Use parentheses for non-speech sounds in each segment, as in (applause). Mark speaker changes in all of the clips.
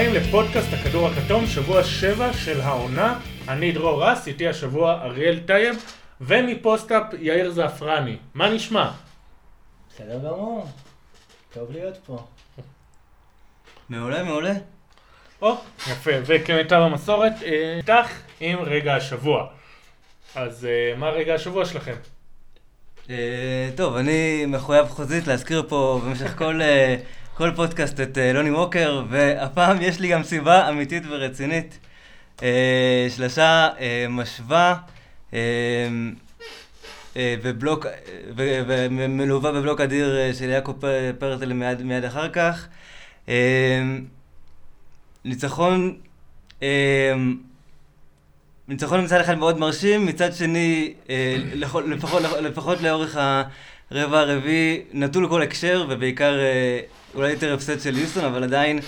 Speaker 1: הבאים לפודקאסט הכדור הכתום, שבוע שבע של העונה. אני דרור רס, איתי השבוע אריאל טייב, ומפוסט-אפ יאיר זעפרני. מה נשמע?
Speaker 2: בסדר גמור, טוב להיות פה.
Speaker 3: מעולה, מעולה.
Speaker 1: או, יפה, וכמיטב המסורת, אה, נפתח עם רגע השבוע. אז אה, מה רגע השבוע שלכם?
Speaker 3: אה, טוב, אני מחויב חוזית להזכיר פה במשך כל, אה, כל פודקאסט את אה, לוני ווקר, והפעם יש לי גם סיבה אמיתית ורצינית. אה, שלושה אה, משווה אה, אה, בבלוק, אה, ו- ומלווה בבלוק אדיר של יעקב פר- פרטל מיד, מיד אחר כך. ניצחון ניצחון מצד אחד מאוד מרשים, מצד שני, לפחות, לפחות לאורך הרבע הרביעי, נטול כל הקשר, ובעיקר אולי יותר הפסד של יוסטון, אבל עדיין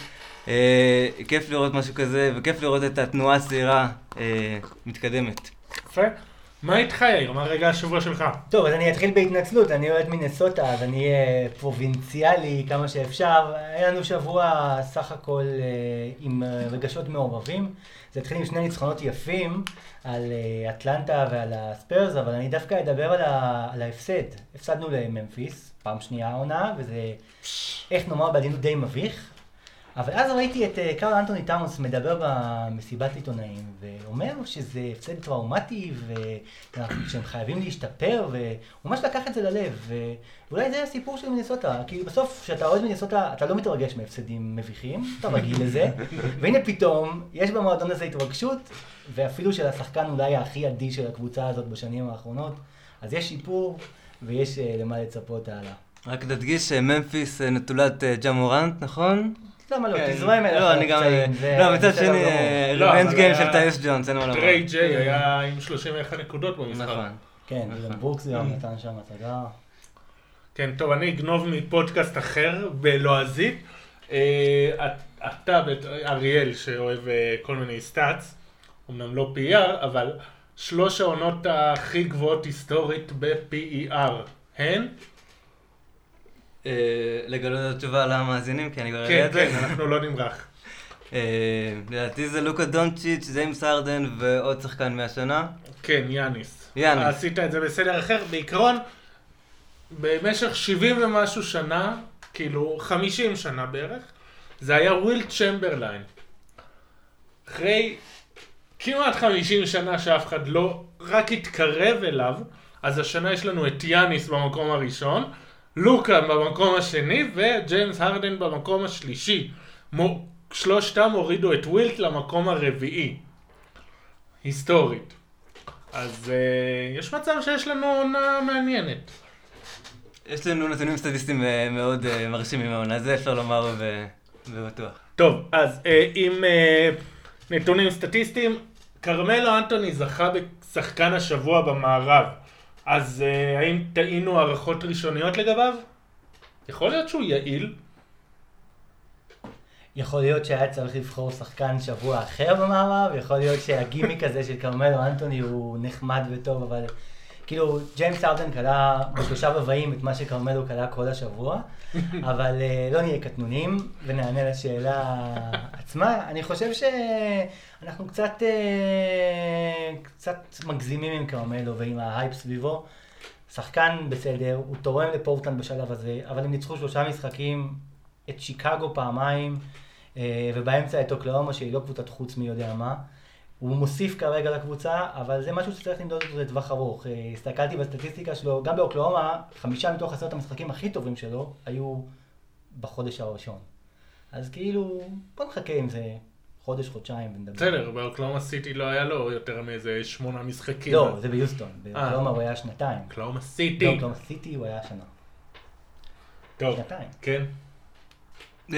Speaker 3: אה, כיף לראות משהו כזה, וכיף לראות את התנועה הצעירה אה, מתקדמת.
Speaker 1: יפה. מה איתך יאיר? מה רגע השבוע שלך?
Speaker 2: טוב, אז אני אתחיל בהתנצלות, אני אוהד מנסוטה, אז אני אהיה פרובינציאלי כמה שאפשר. היה לנו שבוע סך הכל אה, עם אה, רגשות מעורבים. זה התחיל עם שני ניצחונות יפים על אה, אטלנטה ועל הספיירס, אבל אני דווקא אדבר על, ה... על ההפסד. הפסדנו לממפיס, פעם שנייה העונה, וזה, איך נאמר בעדינות די מביך. אבל אז ראיתי את אה, קרל אנטוני טאונס מדבר במסיבת עיתונאים, ואומר שזה הפסד טראומטי, ושהם (clears throat) חייבים להשתפר, והוא ממש לקח את זה ללב, ואולי זה הסיפור של מינסוטה, כי בסוף כשאתה אוהד מינסוטה, אתה לא מתרגש מהפסדים מביכים, אתה רגיל לזה, (laughs) והנה פתאום, יש במועדון הזה התרגשות, ואפילו של השחקן אולי הכי עדי של הקבוצה הזאת בשנים האחרונות, אז יש שיפור, ויש אה, למה לצפות הלאה.
Speaker 3: רק נדגיש שממפיס אה, נטולת אה, ג'ה מורנט, נכון?
Speaker 2: למה לא,
Speaker 3: כן.
Speaker 2: תזרום אליך
Speaker 3: לא, אני גם... לא, מצד שני,
Speaker 2: גמור.
Speaker 1: לא,
Speaker 3: גיים של טייס ג'ונס, אין מה לומר.
Speaker 1: טריי ג'יי היה עם 31 נקודות במשחק.
Speaker 3: נכון.
Speaker 2: כן,
Speaker 3: נכון.
Speaker 2: אילן ברוקס גם נתן שם הצגה.
Speaker 1: כן, טוב, אני אגנוב מפודקאסט אחר בלועזית. את- אתה, ואת אריאל, שאוהב כל מיני סטאצ, אמנם לא PR, אבל שלוש העונות הכי גבוהות היסטורית ב-PER, הן?
Speaker 3: אה, לגלות את התשובה למאזינים, כי אני כבר
Speaker 1: כן,
Speaker 3: יודע את זה.
Speaker 1: כן, אנחנו לא נמרח.
Speaker 3: אה, לדעתי זה לוקה דונצ'יץ', זיימס ארדן ועוד שחקן מהשנה.
Speaker 1: כן, יאניס.
Speaker 3: יאניס.
Speaker 1: עשית את זה בסדר אחר. בעיקרון, במשך 70 ומשהו שנה, כאילו 50 שנה בערך, זה היה ווילט צ'מברליין. אחרי כמעט 50 שנה שאף אחד לא רק התקרב אליו, אז השנה יש לנו את יאניס במקום הראשון, לוקה במקום השני וג'יימס הרדן במקום השלישי. מו, שלושתם הורידו את ווילט למקום הרביעי. היסטורית. אז אה, יש מצב שיש לנו עונה מעניינת.
Speaker 3: יש לנו נתונים סטטיסטיים אה, מאוד אה, מרשימים מהעונה, זה אפשר לומר בבטוח.
Speaker 1: טוב, אז uh, עם uh, נתונים סטטיסטיים, כרמלו אנטוני זכה בשחקן השבוע במערב. אז uh, האם טעינו הערכות ראשוניות לגביו? יכול להיות שהוא יעיל.
Speaker 2: יכול להיות שהיה צריך לבחור שחקן שבוע אחר במערב, יכול להיות שהגימיק הזה של כרמלו אנטוני הוא נחמד וטוב, אבל כאילו ג'יימס הארדן קלע בשלושה רבעים את מה שכרמלו קלע כל השבוע, (laughs) אבל אה, לא נהיה קטנונים ונענה לשאלה עצמה. אני חושב שאנחנו קצת, אה, קצת מגזימים עם כרמלו ועם ההייפ סביבו. שחקן בסדר, הוא תורם לפורטלנד בשלב הזה, אבל הם ניצחו שלושה משחקים, את שיקגו פעמיים, אה, ובאמצע את אוקלהומה שהיא לא קבוצת חוץ מי יודע מה. הוא מוסיף כרגע לקבוצה, אבל זה משהו שצריך למדוד אותו לטווח ארוך. אה, הסתכלתי בסטטיסטיקה שלו, גם באוקלאומה, חמישה מתוך עשרת המשחקים הכי טובים שלו היו בחודש הראשון. אז כאילו, בוא נחכה עם זה חודש, חודשיים ונדבר.
Speaker 1: בסדר, באוקלאומה סיטי לא היה לו יותר מאיזה שמונה משחקים.
Speaker 2: לא, זה ביוסטון. באוקלאומה הוא היה שנתיים.
Speaker 1: אוקלאומה
Speaker 2: לא,
Speaker 1: סיטי.
Speaker 2: אוקלאומה סיטי הוא היה שנה.
Speaker 1: טוב,
Speaker 2: שנתיים.
Speaker 1: כן.
Speaker 3: אמ,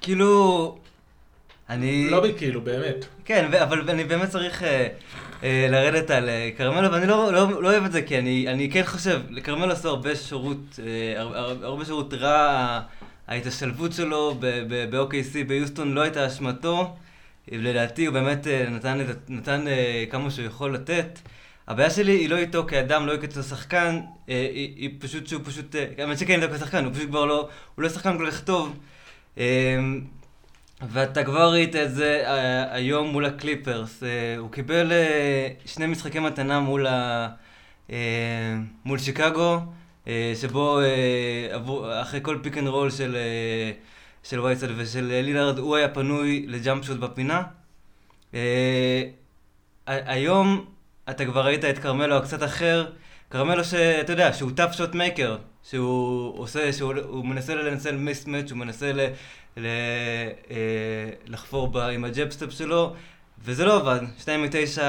Speaker 3: כאילו, אני...
Speaker 1: לא בכאילו, באמת.
Speaker 3: כן, אבל אני באמת צריך אה, אה, לרדת על אה, כרמלו, ואני לא, לא, לא אוהב את זה, כי אני, כן חושב, לכרמלו עשו הרבה שירות, אה, הר- הר- הרבה שירות רע, ההתשלבות שלו ב-OKC ביוסטון לא הייתה אשמתו, לדעתי הוא באמת אה, נתן, נתן אה, כמה שהוא יכול לתת. הבעיה שלי היא לא איתו כאדם, לא איתו כשחקן, אה, היא, היא פשוט שהוא פשוט, האמת שכן איתו כשחקן, הוא פשוט כבר לא, הוא לא שחקן כל כך טוב. ואתה כבר ראית את זה היום מול הקליפרס. הוא קיבל שני משחקי מתנה מול, ה, מול שיקגו, שבו אה, אחרי כל pick and roll של, אה, של וייטסייד ושל לילארד, הוא היה פנוי ל jump shot בפינה. אה, היום אתה כבר ראית את כרמלו הקצת אחר, כרמלו שאתה יודע, שהוא tough shot maker, שהוא עושה, שהוא הוא מנסה לנצל mismatch, הוא מנסה ל, ל, אה, לחפור ב, עם ה jab step שלו, וזה לא עבד, 2 מ-9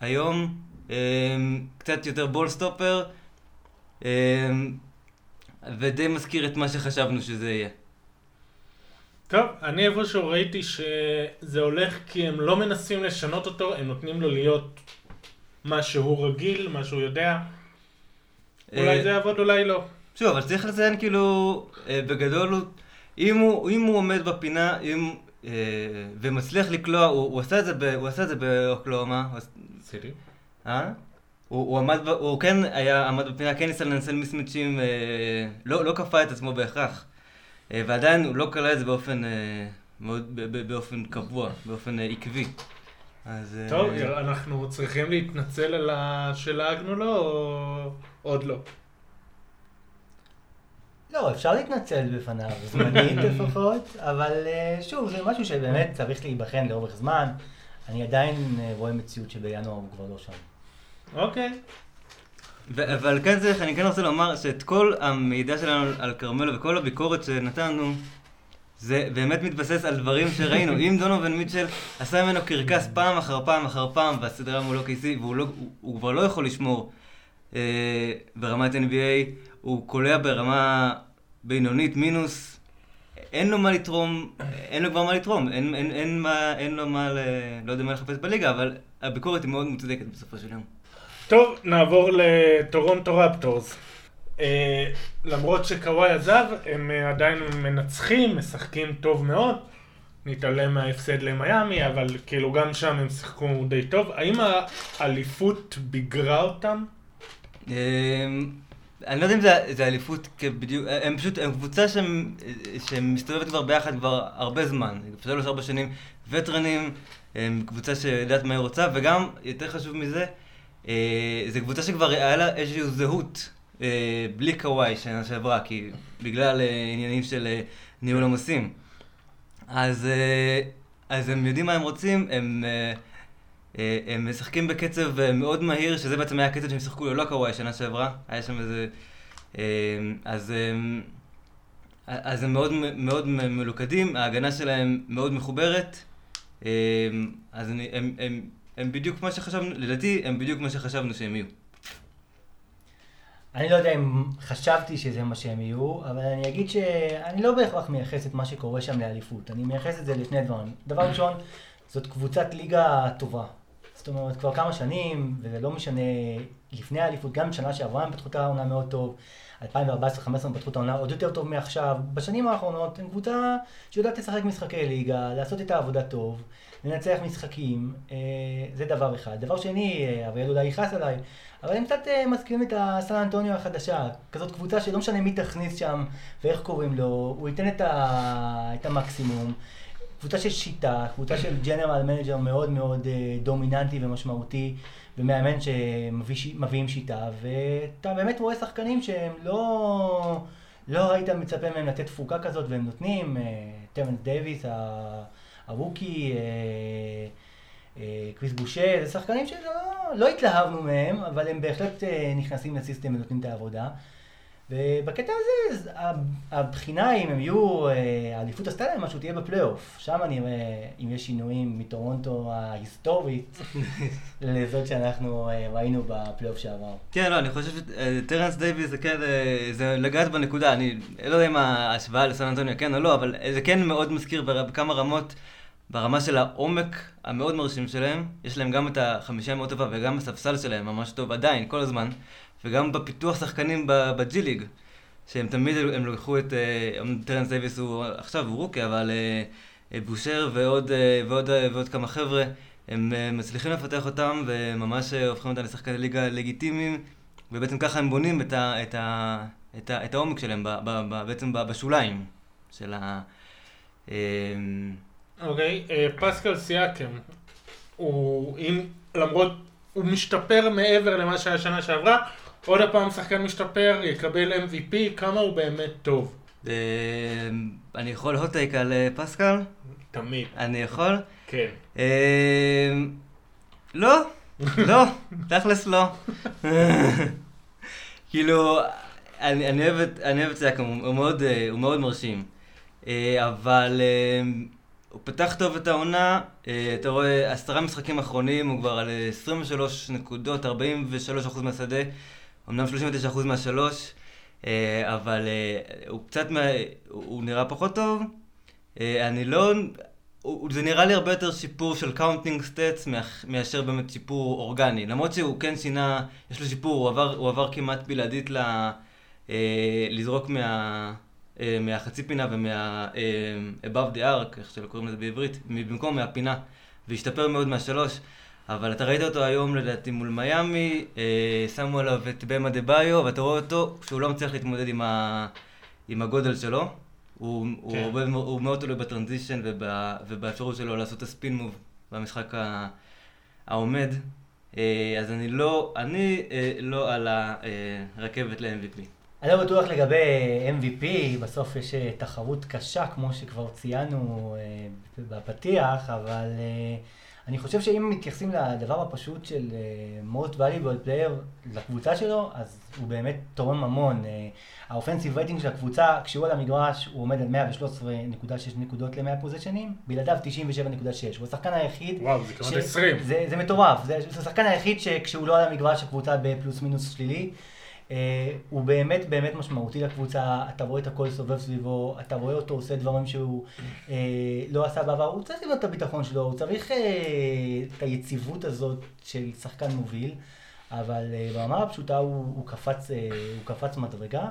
Speaker 3: היום, אה, קצת יותר ball stopper, אה, ודי מזכיר את מה שחשבנו שזה יהיה.
Speaker 1: טוב, אני איפשהו ראיתי שזה הולך כי הם לא מנסים לשנות אותו, הם נותנים לו להיות מה שהוא רגיל, מה שהוא יודע. אולי
Speaker 3: אה,
Speaker 1: זה יעבוד, אולי לא.
Speaker 3: שוב, אבל צריך לציין כאילו, אה, בגדול, אם הוא, אם הוא עומד בפינה, אם, אה, ומצליח לקלוע, הוא, הוא עשה את זה, באוקלאומה,
Speaker 1: סירי?
Speaker 3: אה? הוא, הוא עמד, הוא כן היה, עמד בפינה, כן ניסה לנצל מיסמצ'ים, אה, לא, לא כפה את עצמו בהכרח, אה, ועדיין הוא לא כלל את זה באופן, אה, מאוד, ב, ב, באופן קבוע, באופן אה, עקבי. אז... אה,
Speaker 1: טוב, אנחנו צריכים להתנצל על ה- שלעגנו לו, או עוד לא?
Speaker 2: לא, אפשר להתנצל בפניו, זמנית (laughs) לפחות, אבל אה, שוב, זה משהו שבאמת צריך להיבחן לאורך זמן. אני עדיין אה, רואה מציאות שבינואר הוא כבר לא שם.
Speaker 1: אוקיי.
Speaker 3: ו- אבל כן צריך, אני כן רוצה לומר שאת כל המידע שלנו על כרמלו וכל הביקורת שנתנו, זה באמת מתבסס על דברים שראינו. (laughs) אם דונובין מיטשל עשה ממנו קרקס פעם אחר פעם אחר פעם והסדרה מול OKC והוא לא, הוא, הוא כבר לא יכול לשמור אה, ברמת NBA, הוא קולע ברמה בינונית מינוס, אין לו מה לתרום, אין לו כבר מה לתרום, אין, אין, אין, מה, אין לו מה, ל, לא יודע מה לחפש בליגה, אבל הביקורת היא מאוד מוצדקת בסופו של יום.
Speaker 1: טוב, נעבור לטורונטו רפטורס. אה, למרות שקוואי עזב, הם אה, עדיין מנצחים, משחקים טוב מאוד. נתעלם מההפסד למיאמי, אבל כאילו גם שם הם שיחקו די טוב. האם האליפות ביגרה אותם?
Speaker 3: אמ, אני לא יודע אם זה, זה אליפות בדיוק, הם פשוט, הם קבוצה שמסתובבת כבר ביחד כבר הרבה זמן, שלוש ארבע שנים, וטרנים, הם קבוצה שיודעת מה היא רוצה, וגם, יותר חשוב מזה, אה, זו קבוצה שכבר היה לה איזושהי זהות, אה, בלי קוואי שנה שעברה, כי בגלל אה, עניינים של אה, ניהול עומסים. אז, אה, אז הם יודעים מה הם רוצים, הם... אה, אה, הם משחקים בקצב אה, מאוד מהיר, שזה בעצם היה הקצב שהם שיחקו ללא קוואי שנה שעברה, היה שם איזה... אה, אז, אה, אז הם מאוד, מאוד מלוכדים, ההגנה שלהם מאוד מחוברת, אה, אז אני, הם, הם, הם בדיוק מה שחשבנו, לדעתי הם בדיוק מה שחשבנו שהם יהיו.
Speaker 2: אני לא יודע אם חשבתי שזה מה שהם יהיו, אבל אני אגיד שאני לא בהכרח מייחס את מה שקורה שם לאליפות. אני מייחס את זה לשני דברים. דבר ראשון, זאת קבוצת ליגה טובה. זאת אומרת, כבר כמה שנים, וזה לא משנה, לפני האליפות, גם בשנה שעברה הם פתחו את העונה מאוד טוב, 2014-2015 הם פתחו את העונה עוד יותר טוב מעכשיו. בשנים האחרונות הם קבוצה שיודעת לשחק משחקי ליגה, לעשות את העבודה טוב, לנצח משחקים, אה, זה דבר אחד. דבר שני, אה, אביאל אולי יכעס עליי, אבל הם קצת אה, מזכירים את הסן אנטוניו החדשה, כזאת קבוצה שלא משנה מי תכניס שם ואיך קוראים לו, הוא ייתן את, ה... את המקסימום. קבוצה של שיטה, קבוצה של general manager מאוד מאוד אה, דומיננטי ומשמעותי, ומאמן שמביאים שיטה, ואתה באמת רואה שחקנים שהם לא, לא היית מצפה מהם לתת תפוקה כזאת, והם נותנים, אה, טרנס דייוויס, ה rookie, אה, כריס בושה, זה שחקנים שלא לא התלהבנו מהם, אבל הם בהחלט נכנסים ל system ונותנים את העבודה. ובקטע הזה, אז ה- הבחינה אם הם יהיו, אה, האליפות עשתה להם משהו, תהיה בפלייאוף. שם נראה אם יש שינויים מטורונטו ההיסטורית (laughs) לזאת שאנחנו אה, ראינו בפלייאוף שעבר.
Speaker 3: כן, לא, אני חושב שטרנס דייוויס זה כן, אה, זה לגעת בנקודה, אני לא יודע אם ההשוואה לסן אנטוניו כן או לא, אבל זה כן מאוד מזכיר בכמה רמות, ברמה של העומק המאוד מרשים שלהם, יש להם גם את החמישה מאוד טובה וגם הספסל שלהם ממש טוב עדיין, כל הזמן, וגם בפיתוח שחקנים ב G League, שהם תמיד, הם לקחו את, אה, טרנס דייוויס הוא עכשיו הוא rookie, אבל אה, אה, בושר ועוד, ועוד, ועוד כמה חבר'ה, הם מצליחים לפתח אותם וממש הופכים אותם לשחקני ליגה לגיטימיים, ובעצם ככה הם בונים את, ה, את, ה, את, ה, את העומק שלהם, ב, ב, ב, בעצם ב- בשוליים של, ה, אה,
Speaker 1: אוקיי, אה, פסקל סיאקם, הוא, אם, למרות, הוא משתפר מעבר למה שהיה שנה שעברה, עוד הפעם שחקן משתפר, יקבל MVP, כמה הוא באמת טוב.
Speaker 3: אה, אני יכול הוטייק על אה, פסקל?
Speaker 1: תמיד.
Speaker 3: אני יכול?
Speaker 1: כן.
Speaker 3: אה, לא, לא, תכלס לא. (laughs) כאילו, אני אוהב את סייקם, הוא מאוד, מרשים. אבל הוא פתח טוב את העונה, אתה רואה, עשרה משחקים אחרונים, הוא כבר על אה, 23 נקודות, 43% מהשדה, אמנם 39% מהשלוש, אה, אבל אה, הוא קצת, הוא נראה פחות טוב. אה, אני לא... זה נראה לי הרבה יותר שיפור של counting stats מאשר באמת שיפור אורגני. למרות שהוא כן שינה, יש לו שיפור, הוא עבר, הוא עבר כמעט בלעדית ל... לזרוק מה... מהחצי פינה ומה... above the arc, איך שלא קוראים לזה בעברית, במקום מהפינה, והשתפר מאוד מהשלוש. אבל אתה ראית אותו היום לדעתי מול מיאמי, אה, שמו עליו את במה דה ביו, ואתה רואה אותו שהוא לא מצליח להתמודד עם, ה... עם הגודל שלו. הוא, הוא,
Speaker 1: כן.
Speaker 3: הרבה, הוא מאוד תלוי בטרנזישן וב, ובאפשרות שלו לעשות את הספין מוב במשחק ה, העומד. אה, אז אני לא, אני אה, לא על הרכבת ל-MVP.
Speaker 2: אני לא בטוח לגבי MVP, בסוף יש אה, תחרות קשה, כמו שכבר ציינו אה, בפתיח, אבל אה, אני חושב שאם מתייחסים לדבר הפשוט של אה, most valuable player לקבוצה שלו, אז הוא באמת תורם המון. האופנסיב רייטינג של הקבוצה, כשהוא על המגרש, הוא עומד על 113.6 נקודות ל-100 פוזיישנים, בלעדיו 97.6. הוא השחקן היחיד...
Speaker 1: וואו, זה כמעט
Speaker 2: ש-
Speaker 1: 20.
Speaker 2: זה, זה מטורף, זה, זה השחקן היחיד שכשהוא לא על המגרש הקבוצה בפלוס מינוס שלילי. אה, הוא באמת באמת משמעותי לקבוצה, אתה רואה את הכל סובב סביבו, אתה רואה אותו עושה דברים שהוא אה, לא עשה בעבר, הוא צריך לבנות את הביטחון שלו, הוא צריך אה, את היציבות הזאת של שחקן מוביל, אבל ברמה הפשוטה הוא, הוא, קפץ, הוא קפץ מדרגה.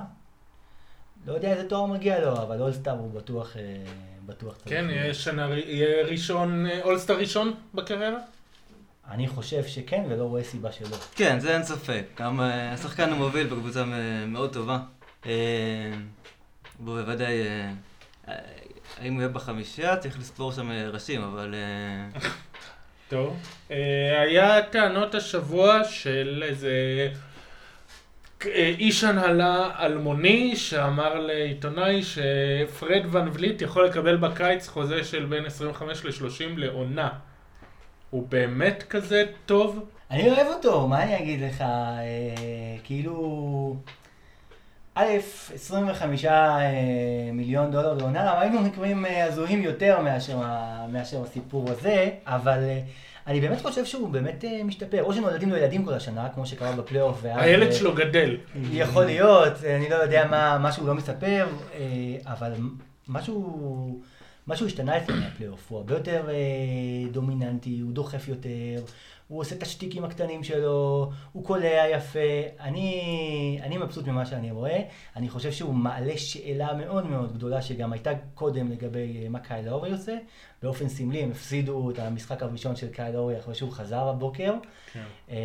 Speaker 2: לא יודע איזה תואר מגיע לו, אבל אולסטאר הוא בטוח, בטוח צריך
Speaker 1: כן. יהיה ראשון, אולסטאר ראשון בקריירה?
Speaker 2: אני חושב שכן, ולא רואה סיבה שלא.
Speaker 3: כן, זה אין ספק. גם אה, השחקן המוביל בקבוצה מ- מאוד טובה. אה, הוא בוודאי, אה, אה, האם הוא יהיה בחמישייה, צריך לספור שם אה, ראשים, אבל... אה,
Speaker 1: טוב. אה, היה טענות השבוע של איזה אה, איש הנהלה אלמוני שאמר לעיתונאי שפרד ון וליט יכול לקבל בקיץ חוזה של בין 25 ל-30 לעונה. הוא באמת כזה טוב?
Speaker 2: אני אוהב אותו, מה אני אגיד לך? אה, כאילו... א', 25 אה, מיליון דולר לעונה, אבל היינו מקרים אה, הזויים יותר מאשר, מאשר הסיפור הזה, אבל אה, אני באמת חושב שהוא באמת משתפר. או שנולדים לו ילדים כל השנה, כמו שקרה בפלייאוף, ואז...
Speaker 1: הילד שלו גדל.
Speaker 2: יכול להיות, אני לא יודע מה, מה שהוא לא מספר, אבל משהו, משהו השתנה אצלו מהפלייאוף, הוא הרבה יותר אה, דומיננטי, הוא דוחף יותר, הוא עושה את השטיקים הקטנים שלו, הוא קולע יפה, אני, אני מבסוט ממה שאני רואה, אני חושב שהוא מעלה שאלה מאוד מאוד גדולה שגם הייתה קודם לגבי אה, מה קייל אורי עושה, באופן סמלי הם הפסידו את המשחק הראשון של קייל אורי אחרי שהוא חזר הבוקר.
Speaker 1: כן.
Speaker 2: אה,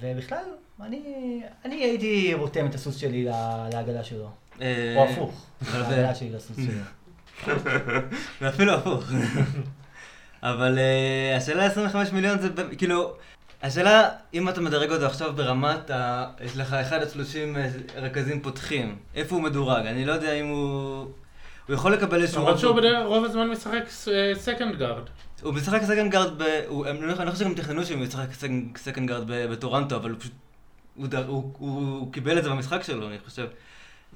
Speaker 2: ובכלל, אני, אני הייתי רותם את הסוס שלי לעגלה שלו.
Speaker 3: אה,
Speaker 2: או הפוך, שלו.
Speaker 3: ואפילו (laughs) הפוך. אבל אה, השאלה 25 מיליון זה כאילו, השאלה אם אתה מדרג אותו עכשיו ברמת, ה... יש לך 1 עד 30 אה, רכזים פותחים, איפה הוא מדורג? אני לא יודע אם הוא... הוא יכול לקבל איזשהו...
Speaker 1: למרות שהוא רוב הזמן משחק second guard.
Speaker 3: הוא משחק סקנד גארד, ב... אני לא לא חושב שגם תכננו שהוא ישחק second guard בטורונטו, אבל הוא פשוט... הוא קיבל את זה במשחק שלו, אני חושב.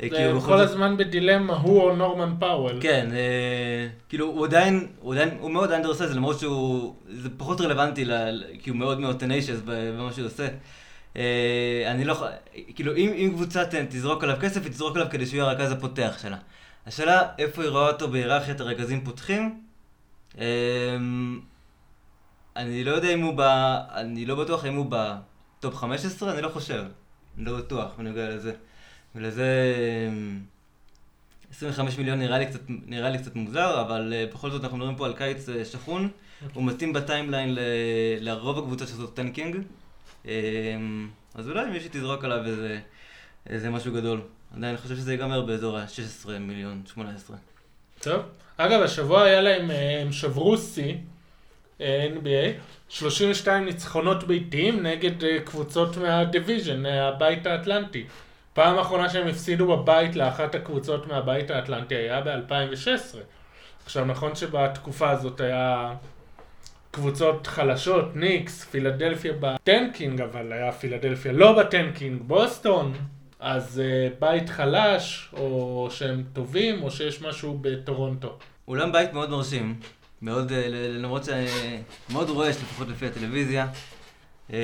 Speaker 3: אה, הוא
Speaker 1: כל הזמן בדילמה הוא או נורמן פאוול.
Speaker 3: כן, אה, כאילו הוא עדיין, הוא עדיין, הוא מאוד undersize, למרות שהוא, זה פחות רלוונטי, כי הוא מאוד מאוד tenacious במה שהוא עושה. אה, אני לא, כאילו אם, אם קבוצה תזרוק עליו כסף, היא תזרוק עליו כדי שהוא יהיה הרכז הפותח שלה. השאלה, איפה היא רואה אותו בהיררכיית הרכזים פותחים? אני לא יודע אם הוא ב... אני לא בטוח אם הוא ב top 15, אני לא חושב. אני לא בטוח בנוגע לזה. ולזה... אה, 25 מיליון נראה לי קצת, נראה לי קצת מוזר, אבל אה, בכל זאת אנחנו מדברים פה על קיץ אה, שחון. הוא מתאים ב timeline ל- לרוב הקבוצות שעושות tanking. אממ, אז אולי מישהי תזרוק עליו איזה, איזה משהו גדול. עדיין אני חושב שזה ייגמר באזור ה-16 מיליון, 18.
Speaker 1: טוב. אגב, השבוע היה להם, אה, הם שברו שיא, NBA, 32 ניצחונות ביתיים נגד קבוצות מה division, הבית האטלנטי. פעם אחרונה שהם הפסידו בבית לאחת הקבוצות מהבית האטלנטי היה ב-2016. עכשיו, נכון שבתקופה הזאת היה קבוצות חלשות, ניקס, פילדלפיה ב tanking, אבל היה פילדלפיה לא ב tanking, בוסטון, אז אה, בית חלש, או שהם טובים, או שיש משהו בטורונטו.
Speaker 3: אולם בית מאוד מרשים, מאוד, אה, למרות שאני מאוד רועש לפחות לפי הטלוויזיה, אה,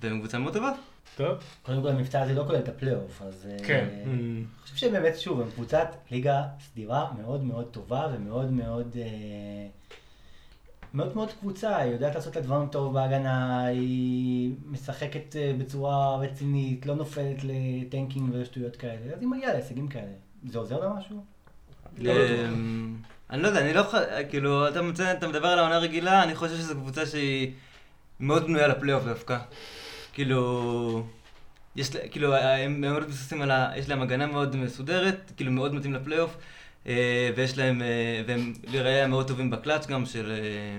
Speaker 3: והם קבוצה מאוד טובה.
Speaker 1: טוב.
Speaker 2: קודם כל המאזן הזה לא כולל את הפלייאוף, אז... אה,
Speaker 1: כן.
Speaker 2: אני חושב שבאמת, שוב, הם קבוצת ליגה סדירה מאוד מאוד טובה ומאוד מאוד... אה, מאוד מאוד קבוצה, היא יודעת לעשות את הדברים טוב בהגנה, היא משחקת אה, בצורה רצינית, לא נופלת לטנקינג ושטויות כאלה, אז היא מגיעה להישגים כאלה. זה עוזר לה משהו? לא.
Speaker 3: אמ, אני לא יודע, אני לא יכול, כאילו, אתה מדבר על העונה הרגילה, אני חושב שזו קבוצה שהיא מאוד בנויה לפלייאוף דווקא. כאילו, יש, כאילו, הם מאוד מבוססים על ה... יש להם הגנה מאוד מסודרת, כאילו מאוד מתאים לפלייאוף, אה, ויש להם, אה, והם לראייה מאוד טובים בקלאץ' גם של... אה,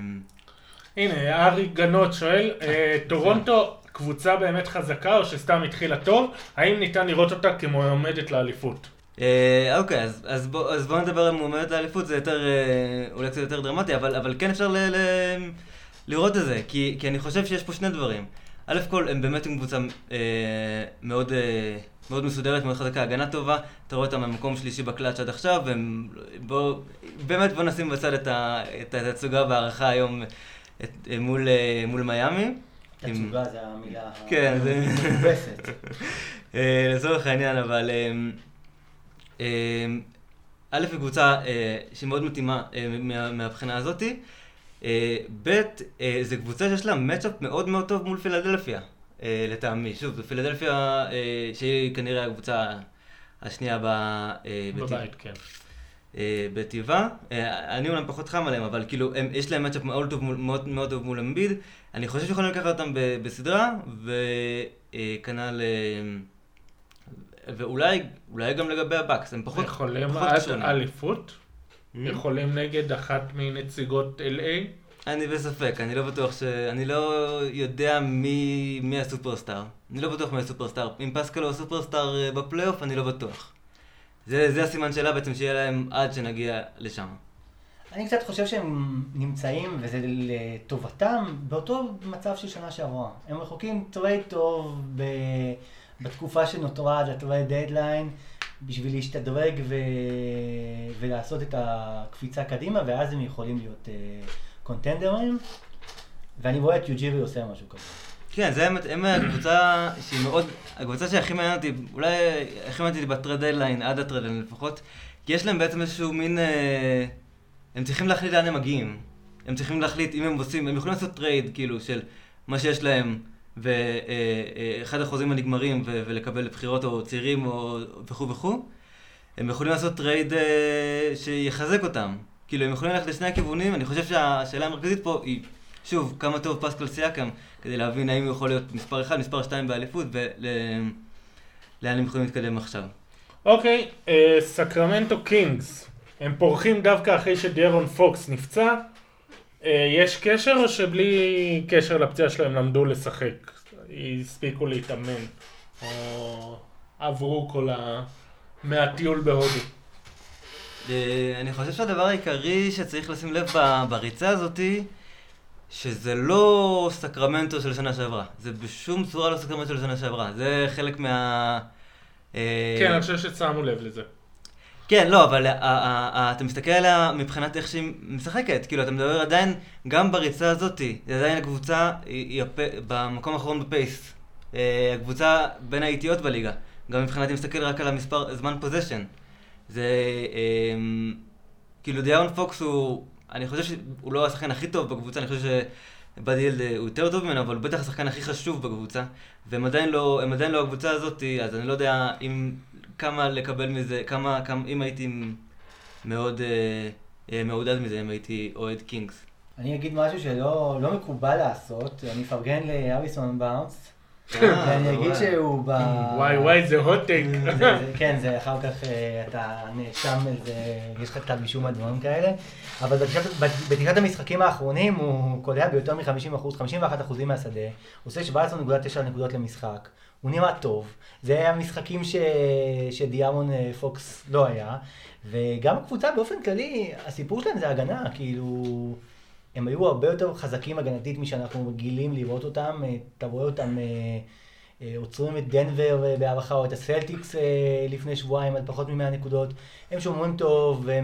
Speaker 1: הנה, ארי גנות שואל, אה, טורונטו קבוצה באמת חזקה, או שסתם התחילה טוב? האם ניתן לראות אותה כמועמדת לאליפות?
Speaker 3: אה, אוקיי, אז, אז, בוא, אז בואו נדבר על מועמדת האליפות, זה יותר, אה, אולי קצת יותר דרמטי, אבל, אבל כן אפשר ל, ל, לראות את זה, כי, כי אני חושב שיש פה שני דברים. א' כל, הם באמת עם קבוצה אה, מאוד, אה, מאוד מסודרת, מאוד חזקה, הגנה טובה, אתה רואה אותם במקום שלישי בקלאץ' עד עכשיו, והם, בוא, באמת בוא נשים בצד את, ה, את התצוגה והערכה היום את, אה, מול, מול מיאמי. עם-
Speaker 2: תצוגה זה המילה
Speaker 3: כן, זה-
Speaker 2: המכובסת. (laughs)
Speaker 3: אה, לצורך העניין, אבל א', היא קבוצה אה, שהיא מאוד מתאימה מה- מהבחינה הזאתי. אה, ב', אה, זו קבוצה שיש לה מצ'אפ מאוד מאוד טוב מול פילדלפיה, אה, לטעמי. שוב, זו פילדלפיה אה, שהיא כנראה הקבוצה השנייה ב-.
Speaker 1: בבית, כן.
Speaker 3: אה, בטבעה. אה, אני אומנם פחות חם עליהם, אבל כאילו, הם, יש להם מצ'אפ מאוד טוב מול, מאוד, מאוד טוב מול אמביד. אני חושב שיכולים לקחת אותם ב, בסדרה, וכנ"ל... אה, ואולי אולי גם לגבי הבאקס, הם פחות,
Speaker 1: יכולים עד. אליפות?
Speaker 3: Mm-hmm.
Speaker 1: יכולים נגד אחת מנציגות LA?
Speaker 3: אני בספק, אני לא בטוח ש... אני לא יודע מי, מי ה superstar. אני לא בטוח מי ה superstar. אם פסקל הוא superstar אה, בפלייאוף, אני לא בטוח. זה, זה הסימן שאלה בעצם שיהיה להם עד שנגיע לשם.
Speaker 2: אני קצת חושב שהם נמצאים, וזה לטובתם, באותו מצב של שנה שעברה. הם רחוקים trade טוב ב... בתקופה שנותרה עד ה trade deadline, בשביל להשתדרג ו... ולעשות את הקפיצה קדימה, ואז הם יכולים להיות אה, קונטנדרים. ואני רואה את יוג'ירי עושה משהו כזה.
Speaker 3: כן, זה האמת, הם הקבוצה שהיא מאוד, הקבוצה שהכי מעניינת אותי, אולי הכי מעניינת אותי ב trade deadline, עד ה trade deadline לפחות, כי יש להם בעצם איזשהו מין, אה, הם צריכים להחליט לאן הם מגיעים. הם צריכים להחליט אם הם עושים, הם יכולים לעשות trade, כאילו, של מה שיש להם, ואחד החוזים הנגמרים, ו- ולקבל בחירות או צעירים או וכו' וכו'. הם יכולים לעשות trade אה, שיחזק אותם. כאילו, הם יכולים ללכת לשני הכיוונים, אני חושב שהשאלה המרכזית פה היא, שוב, כמה טוב פסקל סיאקם, כדי להבין האם הוא יכול להיות מספר 1, מספר 2 באליפות, ולאן הם יכולים להתקדם עכשיו.
Speaker 1: אוקיי, אה, סקרמנטו קינגס. הם פורחים דווקא אחרי שדיארון פוקס נפצע. אה, יש קשר או שבלי קשר לפציעה שלהם למדו לשחק? הספיקו להתאמן? או עברו כל ה... מהטיול בהודו?
Speaker 3: אה, אני חושב שהדבר העיקרי שצריך לשים לב בריצה הזאתי, שזה לא סקרמנטו של שנה שעברה. זה בשום צורה לא סקרמנטו של שנה שעברה. זה חלק מה... אה,
Speaker 1: כן, אני חושב ששמו לב לזה.
Speaker 3: כן, לא, אבל ה- ה- ה- אתה מסתכל עליה מבחינת איך שהיא משחקת. כאילו, אתה מדבר עדיין, גם בריצה הזאתי, עדיין הקבוצה, היא. במקום האחרון בפייס. אה, הקבוצה בין האיטיות בליגה. גם מבחינת, אם מסתכל רק על המספר, זמן פוזיישן. זה, אה, כאילו, דיארון פוקס הוא, אני חושב שהוא לא השחקן הכי טוב בקבוצה, אני חושב שבאדי ילד אה, הוא יותר טוב ממנו, אבל הוא בטח השחקן הכי חשוב בקבוצה. והם עדיין לא, עדיין לא הקבוצה הזאתי, אז אני לא יודע אם, כמה לקבל מזה, כמה, כמה אם הייתי מאוד אה, אה, מעודד מזה, אם הייתי אוהד קינגס.
Speaker 2: אני אגיד משהו שלא לא מקובל לעשות, אני אפרגן להריסון באונס, ואני אגיד שהוא ב...
Speaker 1: וואי וואי, זה hot take.
Speaker 2: זה- זה- כן, זה אחר כך אה, אתה נאשם איזה, יש לך כתב אישום על דברים כאלה. אבל בתשעת המשחקים האחרונים הוא קולע ביותר מ-50%, 51% מהשדה, עושה 17.9 נקודות למשחק, הוא נראה טוב. זה היה משחקים ש... שדיאמון אה, פוקס לא היה, וגם הקבוצה באופן כללי, הסיפור שלהם זה הגנה, כאילו... הם היו הרבה יותר חזקים הגנתית משאנחנו רגילים לראות אותם. אה, אתה רואה אותם אה, עוצרים את דנבר בהערכה, או את הסלטיקס לפני שבועיים על פחות מ-100 נקודות. הם שומרים טוב, אה,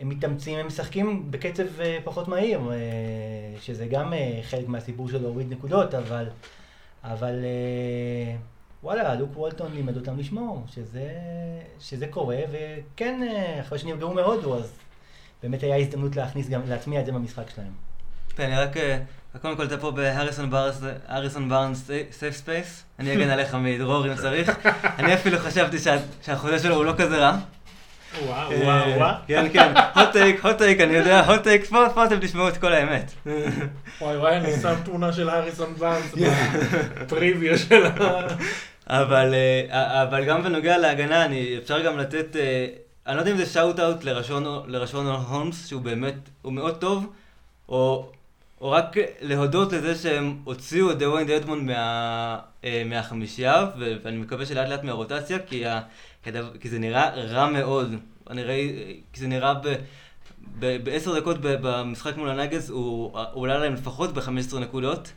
Speaker 2: הם מתאמצים, הם משחקים בקצב פחות מהיר, שזה גם חלק מהסיפור של להוריד נקודות, אבל, אבל אה, וואלה, לוק וולטון לימד אותם לשמור, שזה, שזה קורה, וכן, אה, אחרי שנפגעו מהודו, אז באמת היה הזדמנות להכניס גם, להטמיע את זה במשחק שלהם.
Speaker 3: כן, אני רק... אה, קודם כל אתה פה בהריסון בארנס, safe space. אני אגן עליך מדרור אם צריך. (laughs) אני אפילו חשבתי שה- שהחוזה שלו הוא לא כזה רע.
Speaker 1: וואו
Speaker 3: אה,
Speaker 1: וואו וואו.
Speaker 3: כן, כן, hot take, hot take, אני יודע, hot take, פה פה אתם תשמעו את כל האמת.
Speaker 1: וואי וואי, אני שם תמונה של האריסון בארנס בפריוויה של ה...
Speaker 3: אבל, אה, אבל גם בנוגע להגנה, אני, אפשר גם לתת, אה, אני לא יודע אם זה שאוט אאוט לרשון הולמס, שהוא באמת, הוא מאוד טוב, או, או רק להודות לזה שהם הוציאו את דוויין דדמונד מה, מהחמישייה, ואני מקווה שלאט לאט מהרוטציה, כי, כי, זה נראה רע מאוד. אני ראי, כי זה נראה ב... בעשר דקות במשחק מול הנגז הוא עולה להם לפחות ב-15 נקודות.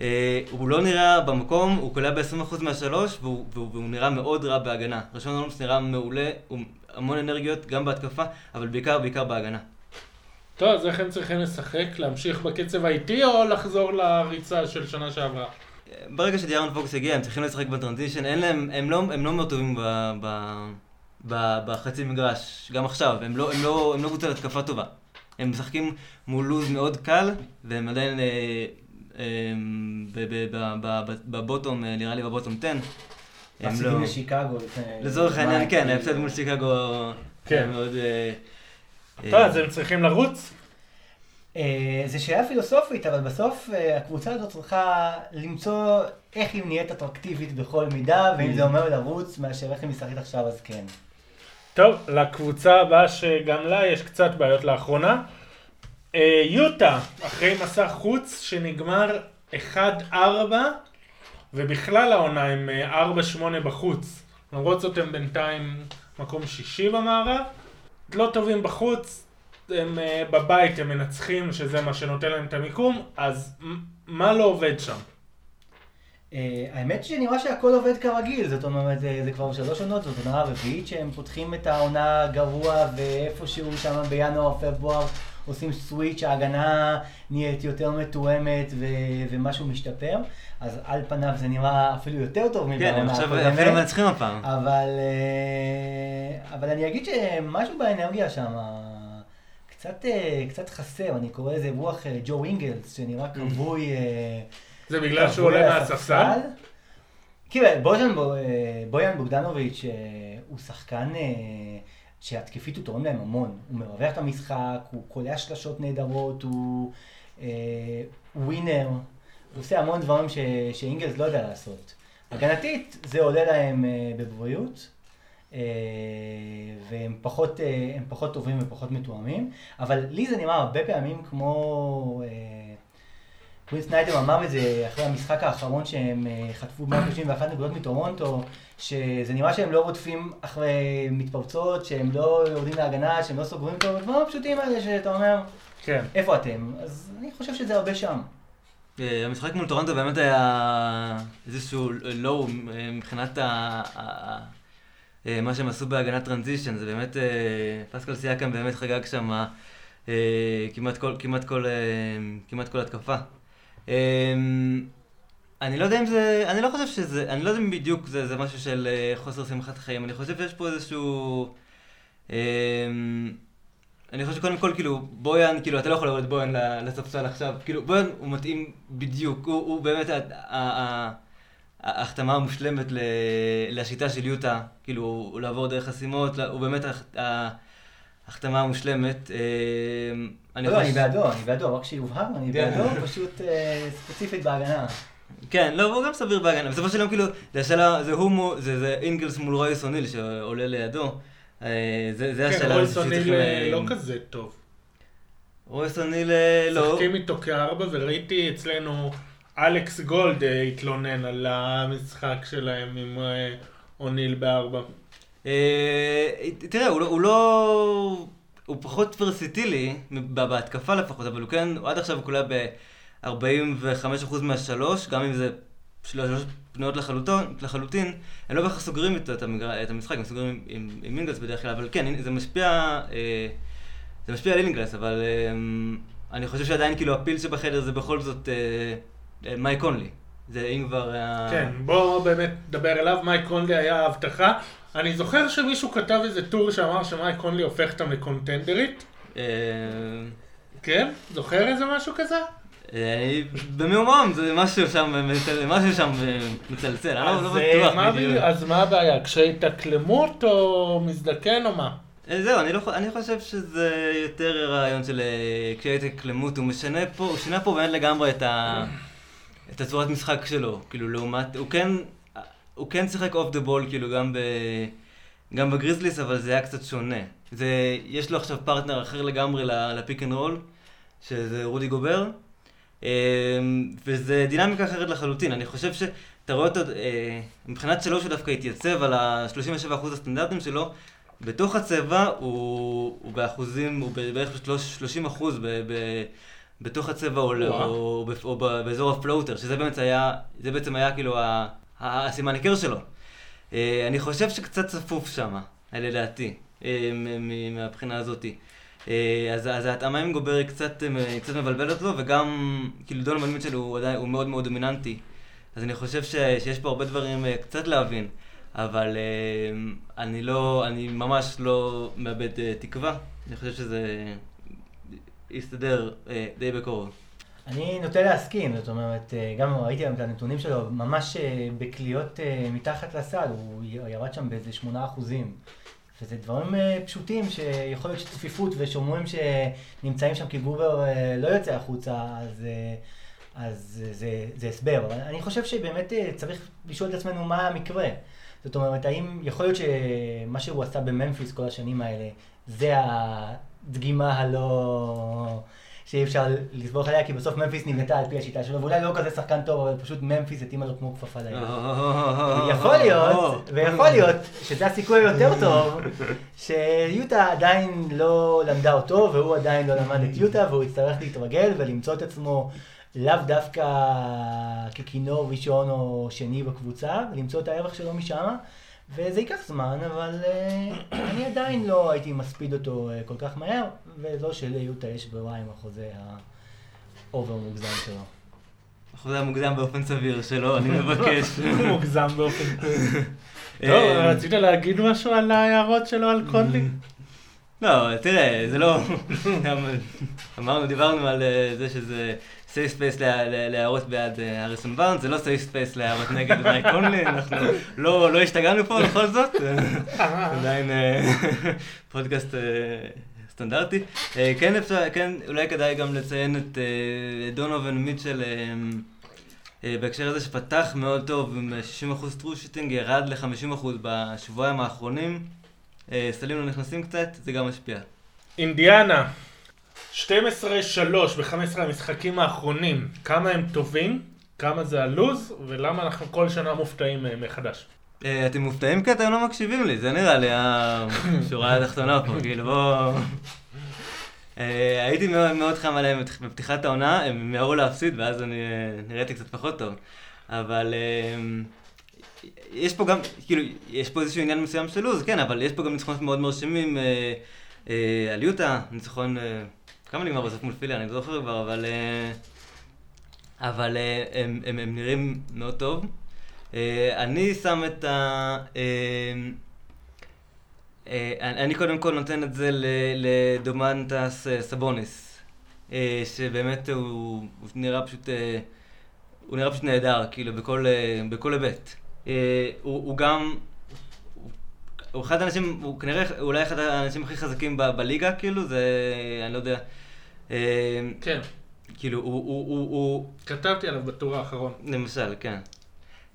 Speaker 3: אה, הוא לא נראה במקום, הוא קולע ב-20% מהשלוש, והוא, והוא, והוא נראה מאוד רע בהגנה. ראשון הולמס נראה מעולה, הוא המון אנרגיות גם בהתקפה, אבל בעיקר בעיקר בהגנה.
Speaker 1: טוב, אז איך הם צריכים לשחק? להמשיך בקצב האיטי או לחזור לריצה של שנה שעברה?
Speaker 3: ברגע שדיארון פוקס הגיע, הם צריכים לשחק בטרנזישן, אין להם, הם לא, הם לא מאוד טובים ב, ב, ב, בחצי מגרש, גם עכשיו, הם לא, הם לא, הם לא קבוצת התקפה טובה. הם משחקים מול לוז מאוד קל, והם עדיין אה, אה, ב- ב- ב- ב- ב- בבוטום, אה, נראה לי בבוטום 10. הם לא...
Speaker 2: לשיקגו לפני...
Speaker 3: לצורך העניין, כן. ההפסד מול שיקגו
Speaker 1: כן.
Speaker 3: מאוד... אה,
Speaker 1: טוב,
Speaker 3: אה,
Speaker 1: אז הם צריכים לרוץ?
Speaker 2: אה, זו שאלה פילוסופית, אבל בסוף אה, הקבוצה הזאת צריכה למצוא איך היא נהיית אטרקטיבית בכל מידה, ואם זה אומר לרוץ מאשר איך היא משחקת עכשיו, אז כן.
Speaker 1: טוב, לקבוצה הבאה שגם לה יש קצת בעיות לאחרונה. אה, יוטה, אחרי מסע חוץ שנגמר 1-4, ובכלל העונה הם אה, 4-8 בחוץ. למרות זאת הם בינתיים מקום שישי במערב. לא טובים בחוץ, הם אה, בבית הם מנצחים, שזה מה שנותן להם את המיקום, אז מה לא עובד שם?
Speaker 2: אה, האמת שנראה שהכל עובד כרגיל, זאת אומרת, זה כבר שלוש עונות, זאת עונה רביעית שהם פותחים את העונה גרוע, ואיפשהו שם בינואר, פברואר, עושים סוויץ', ההגנה נהיית יותר מתואמת ו- ומשהו משתפר, אז על פניו זה נראה אפילו יותר טוב
Speaker 3: כן, הם
Speaker 2: מבעונה
Speaker 3: עכשיו
Speaker 2: הקודמת.
Speaker 3: אפילו מנצחים הפעם.
Speaker 2: אבל, אה, אבל אני אגיד שמשהו באנרגיה שם קצת, אה, קצת חסר, אני קורא לזה רוח אה, ג'ו אינגלס, שנראה כבוי. אה,
Speaker 1: זה בגלל שהוא עולה מהספסל?
Speaker 2: כאילו, בוז'ן, ב- אה, בויאן בוגדנוביץ' הוא שחקן שהתקפית הוא תורם להם המון. הוא מרווח את המשחק, הוא קולע שלשות נהדרות, הוא ווינר, הוא עושה המון דברים ש, שאינגלס לא יודע לעשות. הגנתית זה עולה להם בבריאות. אה, והם פחות, אה, הם פחות טובים ופחות מתואמים, אבל לי זה נראה הרבה פעמים כמו, אה, קווין סניידר אמר את זה אחרי המשחק האחרון שהם חטפו 131 נקודות מטורונטו, שזה נראה שהם לא רודפים אחרי מתפרצות, שהם לא יורדים להגנה, שהם לא סוגרים טוב, הדברים הפשוטים האלה שאתה אומר,
Speaker 1: כן.
Speaker 2: איפה אתם? אז אני חושב שזה הרבה שם.
Speaker 3: המשחק מול טורנטו באמת היה איזשהו לואו מבחינת ה- מה שהם עשו בהגנת טרנזישן, זה באמת, אה, פסקל סייקם באמת חגג שם אה, כמעט כל, כמעט כל, אה, כמעט כל התקפה. אה, אני לא יודע אם זה, אני לא חושב שזה, אני לא יודע אם בדיוק זה, זה משהו של אה, חוסר שמחת חיים, אני חושב שיש פה איזשהו... אה, אני חושב שקודם כל, כאילו, בויאן, כאילו, אתה לא יכול להוריד בויאן לספסל עכשיו, כאילו, בויאן הוא מתאים בדיוק, הוא, הוא באמת ה- ההחתמה המושלמת ל- לשיטה של יוטה, כאילו, הוא לעבור דרך חסימות, הוא באמת הח- ההחתמה המושלמת. אה, אני
Speaker 2: לא, אני
Speaker 3: חושב-
Speaker 2: בעדו, אני בעדו, רק שיובהר, אני
Speaker 3: כן.
Speaker 2: בעדו, פשוט אה, ספציפית בהגנה.
Speaker 3: כן, לא, הוא גם סביר בהגנה. בסופו של יום, כאילו, זה השאלה, זה הוא, מו- זה זה אינגלס מול רויס אוניל שעולה לידו. אה, זה זה
Speaker 1: כן,
Speaker 3: השאלה.
Speaker 1: רויס
Speaker 3: שצריך,
Speaker 1: אוניל לא כזה טוב.
Speaker 3: רויס אוניל לא.
Speaker 1: משחקים איתו כארבע, וראיתי אצלנו אלכס גולד אה, התלונן על המשחק שלהם עם אה, אוניל בארבע.
Speaker 3: אה, תראה, לא- הוא לא... הוא פחות ורסיטילי, בהתקפה לפחות, אבל הוא כן, הוא עד עכשיו הוא קולע ב-45% מהשלוש, גם אם זה שלוש פנויות לחלוטין, הם לא בהכרח סוגרים איתו את, המשחק, הם סוגרים עם, אינגלס בדרך כלל, אבל כן, זה משפיע, זה משפיע על אינגלס, אבל אני חושב שעדיין כאילו הפיל שבחדר זה בכל זאת מייק קונלי. זה אם כבר... אה,
Speaker 1: כן, בוא באמת נדבר אליו, מייק קונלי היה ההבטחה. אני זוכר שמישהו כתב איזה טור שאמר שמייק קונלי הופך אותם לקונטנדרית.
Speaker 3: אה,
Speaker 1: כן? זוכר איזה משהו כזה?
Speaker 3: אה, במהומם, זה משהו שם, משהו שם אה, מצלצל, אני לא- לא
Speaker 1: אז, אה,
Speaker 3: בטוח
Speaker 1: מה
Speaker 3: בדיוק.
Speaker 1: אז מה הבעיה? כשהתאקלמות או מזדקן או מה?
Speaker 3: אה, זהו, אני, לא, אני חושב שזה יותר רעיון של אה, קשיי התאקלמות, הוא משנה פה, הוא שינה פה באמת לגמרי את, ה, את הצורת משחק שלו, כאילו לעומת, הוא כן, הוא כן שיחק off the ball, כאילו גם, ב, גם בגריזליס, אבל זה היה קצת שונה. זה, יש לו עכשיו פרטנר אחר לגמרי ל pick and roll, שזה רודי גובר, אה, וזה דינמיקה אחרת לחלוטין, אני חושב שאתה רואה אותו, אה, מבחינת שלוש שהוא דווקא התייצב על ה-37% הסטנדרטים שלו, בתוך הצבע הוא, הוא באחוזים, הוא בערך 30 אחוז ב, ב, בתוך הצבע או, או,
Speaker 1: וואו.
Speaker 3: או, או ב- באזור ה floater, שזה באמת היה, זה בעצם היה כאילו הסימן היכר שלו. אה, אני חושב שקצת צפוף שם, לדעתי, אה, מהבחינה הזאתי. אה, אז, אז ההתאמה עם גובר היא קצת, קצת מבלבלת לו, וגם, כאילו דונוvan מיטשל הוא עדיין, הוא מאוד מאוד דומיננטי. אז אני חושב ש, שיש פה הרבה דברים קצת להבין, אבל אני לא, אני ממש לא מאבד תקווה. אני חושב שזה יסתדר אה, די בקרוב.
Speaker 2: אני נוטה להסכים, זאת אומרת, אה, גם ראיתי היום את הנתונים שלו, ממש אה, בקליעות אה, מתחת לסל, הוא ירד שם באיזה 8 אחוזים. וזה דברים פשוטים שיכול להיות שצפיפות ושומרים שנמצאים שם כי גובר לא יוצא החוצה, אז, אז זה, זה הסבר. אבל אני חושב שבאמת צריך לשאול את עצמנו מה המקרה. זאת אומרת, האם יכול להיות שמה שהוא עשה בממפיס כל השנים האלה, זה הדגימה הלא... שאי אפשר לסמוך עליה, כי בסוף ממפיס נבנתה על פי השיטה שלו, ואולי לא כזה שחקן טוב, אבל פשוט ממפיס התאימה לו כמו כפפה ליד. יכול להיות, ויכול להיות שזה הסיכוי היותר טוב, שיוטה עדיין לא למדה אותו, והוא עדיין לא למד את יוטה, והוא יצטרך להתרגל ולמצוא את עצמו לאו דווקא ככינור ראשון או שני בקבוצה, ולמצוא את הערך שלו משם, וזה ייקח זמן, אבל אה, אני עדיין לא הייתי מספיד אותו אה, כל כך מהר, ולא שליוטה יש ברירה עם החוזה האובר מוגזם שלו.
Speaker 3: אחוז המוקדם באופן סביר שלו, אני מבקש. (laughs)
Speaker 1: מוגזם באופן... טוב,
Speaker 3: אה,
Speaker 1: רצית להגיד משהו על ההערות שלו על קונלי?
Speaker 3: לא, תראה, זה לא... (laughs) אמרנו, דיברנו על זה שזה safe space להערות בעד אה, הריסון בארנס, זה לא safe space להערות נגד מייק קונלי, אנחנו לא לא השתגענו פה בכל זאת, (laughs) עדיין אה, פודקאסט אה, סטנדרטי. כן אפשר, כן, אולי כדאי גם לציין את דונובין מיטשל. בהקשר הזה שפתח מאוד טוב עם אה, 60% טרו שיטינג, ירד ל-50% בשבועיים האחרונים. סלים לא נכנסים קצת, זה גם משפיע.
Speaker 1: אינדיאנה, 12-3 ב-15 המשחקים האחרונים, כמה הם טובים, כמה זה הלוז, ולמה אנחנו כל שנה מופתעים מהם מחדש.
Speaker 3: אה, אתם מופתעים כי אתם לא מקשיבים לי, זה נראה לי השורה התחתונה פה, כאילו בואו... אה, הייתי מאוד חם עליהם בפתיחת העונה, הם מיהרו להפסיד ואז אני אה, נראיתי קצת פחות טוב. אבל אה, יש פה גם, כאילו, יש פה איזשהו עניין מסוים של לוז, כן, אבל יש פה גם ניצחונות מאוד מרשימים אה, אה, על יוטה, ניצחון, אה, כמה נגמר בסוף מול פיליה, אני לא זוכר כבר, אבל... אה, אבל אה, הם, הם, הם נראים מאוד טוב. אה, אני שם את ה... אני קודם כל נותן את זה לדומנטס סבוניס, שבאמת הוא, הוא נראה פשוט, הוא נראה פשוט נהדר, כאילו, בכל, בכל היבט. הוא, הוא גם, הוא אחד האנשים, הוא כנראה אולי אחד האנשים הכי חזקים ב- בליגה, כאילו, זה, אני לא יודע. אה,
Speaker 1: כן.
Speaker 3: כאילו, הוא, הוא, הוא, הוא,
Speaker 1: כתבתי עליו בטור האחרון.
Speaker 3: למשל, כן.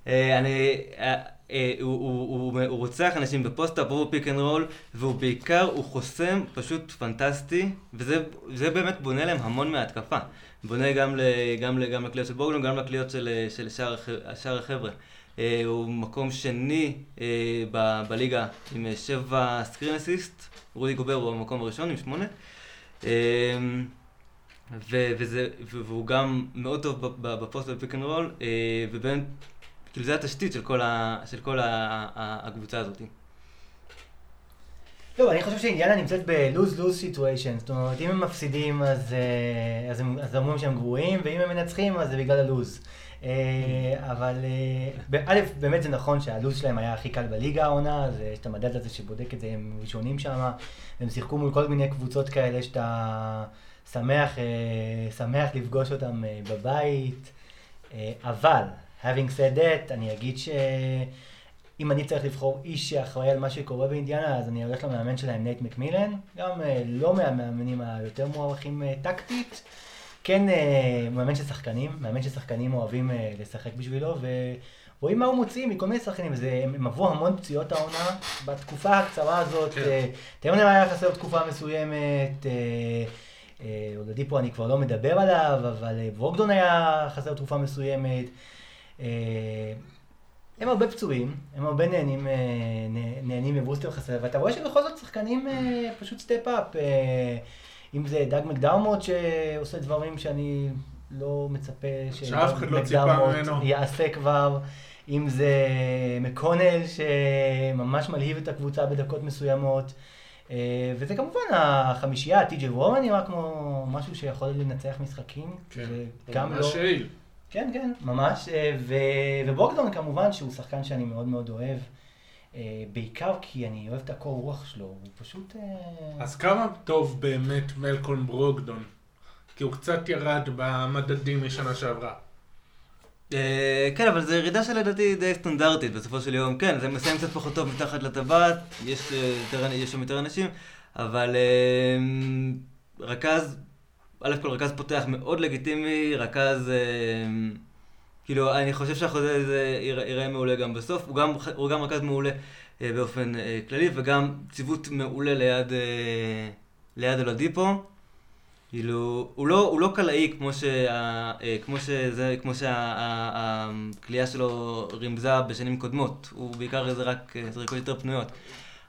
Speaker 3: אה, אני, אה, אה, הוא, הוא, הוא, הוא רוצח אנשים ב post-up, הוא pick and roll, והוא בעיקר, הוא חוסם פשוט פנטסטי, וזה זה באמת בונה להם המון מההתקפה. בונה גם, ל, גם, ל, גם לקליעות של בוגלון, גם לקליעות של, של שאר, שאר החבר'ה. הוא מקום שני ב, בליגה עם שבע screen assist, רודי גובר הוא במקום הראשון עם שמונה. ו- וזה, והוא גם מאוד טוב ב post ב pick and roll, ובאמת, כאילו זה התשתית של כל, ה- של כל ה- ה- הקבוצה הזאת.
Speaker 2: לא, אני חושב שאינדיאנה נמצאת ב-lose-lose situation, זאת אומרת, אם הם מפסידים אז, אה, אז, הם, אז אומרים שהם גרועים, ואם הם מנצחים אז זה בגלל הלוז. אה, אבל אה, א', באמת זה נכון שהלוז שלהם היה הכי קל בליגה העונה, אז יש את המדד הזה שבודק את זה, הם ראשונים שם, הם שיחקו מול כל מיני קבוצות כאלה שאתה שמח, אה, שמח לפגוש אותם אה, בבית, אה, אבל, having said that, אני אגיד ש... אם אני צריך לבחור איש שאחראי על מה שקורה באינדיאנה, אז אני הולך למאמן שלהם, נייט מקמילן, גם לא מהמאמנים היותר מוערכים טקטית, כן מאמן של שחקנים, מאמן ששחקנים אוהבים אה, לשחק בשבילו, ורואים מה הוא מוציא מכל מיני שחקנים, זה, הם הם עברו המון פציעות העונה, בתקופה הקצרה הזאת,
Speaker 1: כן.
Speaker 2: טרנר היה חסר תקופה מסוימת, אולדיפו אני כבר לא מדבר עליו, אבל אה, ברוגדון היה חסר תקופה מסוימת. אה, הם הרבה פצועים, הם הרבה נהנים, אה, נה- נהנים מ roster חסר, ואתה רואה שבכל זאת שחקנים אה, פשוט step up. אם זה דאג מקדרמוט שעושה דברים שאני לא מצפה
Speaker 1: מדאג
Speaker 2: מקדרמוט. יעשה כבר, אם זה מקונל שממש מלהיב את הקבוצה בדקות מסוימות. אה, וזה כמובן החמישייה, טי.ג'י וורמן נראה כמו משהו שיכול לנצח משחקים.
Speaker 1: כן, ממש
Speaker 2: לא...
Speaker 1: יעיל.
Speaker 2: כן, כן, ממש. אה, ו... ובוגדון כמובן, שהוא שחקן שאני מאוד מאוד אוהב. אה, בעיקר כי אני אוהב את הקור רוח שלו, הוא פשוט...
Speaker 1: אז כמה טוב באמת מלקולם ברוקדון? כי הוא קצת ירד במדדים משנה שעברה.
Speaker 3: אה, כן, אבל זו ירידה שלדעתי די סטנדרטית בסופו של יום. כן, זה מסיים קצת פחות טוב מתחת לטבעת, יש, אה, שם יותר אנשים, אבל אה, רכז, א' כל רכז פותח מאוד לגיטימי, רכז, כאילו, אני חושב שהחוזה הזה ייראה מעולה גם בסוף, הוא גם, הוא גם רכז מעולה באופן כללי, וגם ציוות מעולה ליד, ליד אלודיפו. כאילו, הוא לא, הוא לא קלעי כמו, שה, אה, כמו, שזה, כמו שהכלייה שלו רימזה בשנים קודמות, הוא בעיקר איזה רק אה, זריקות יותר פנויות.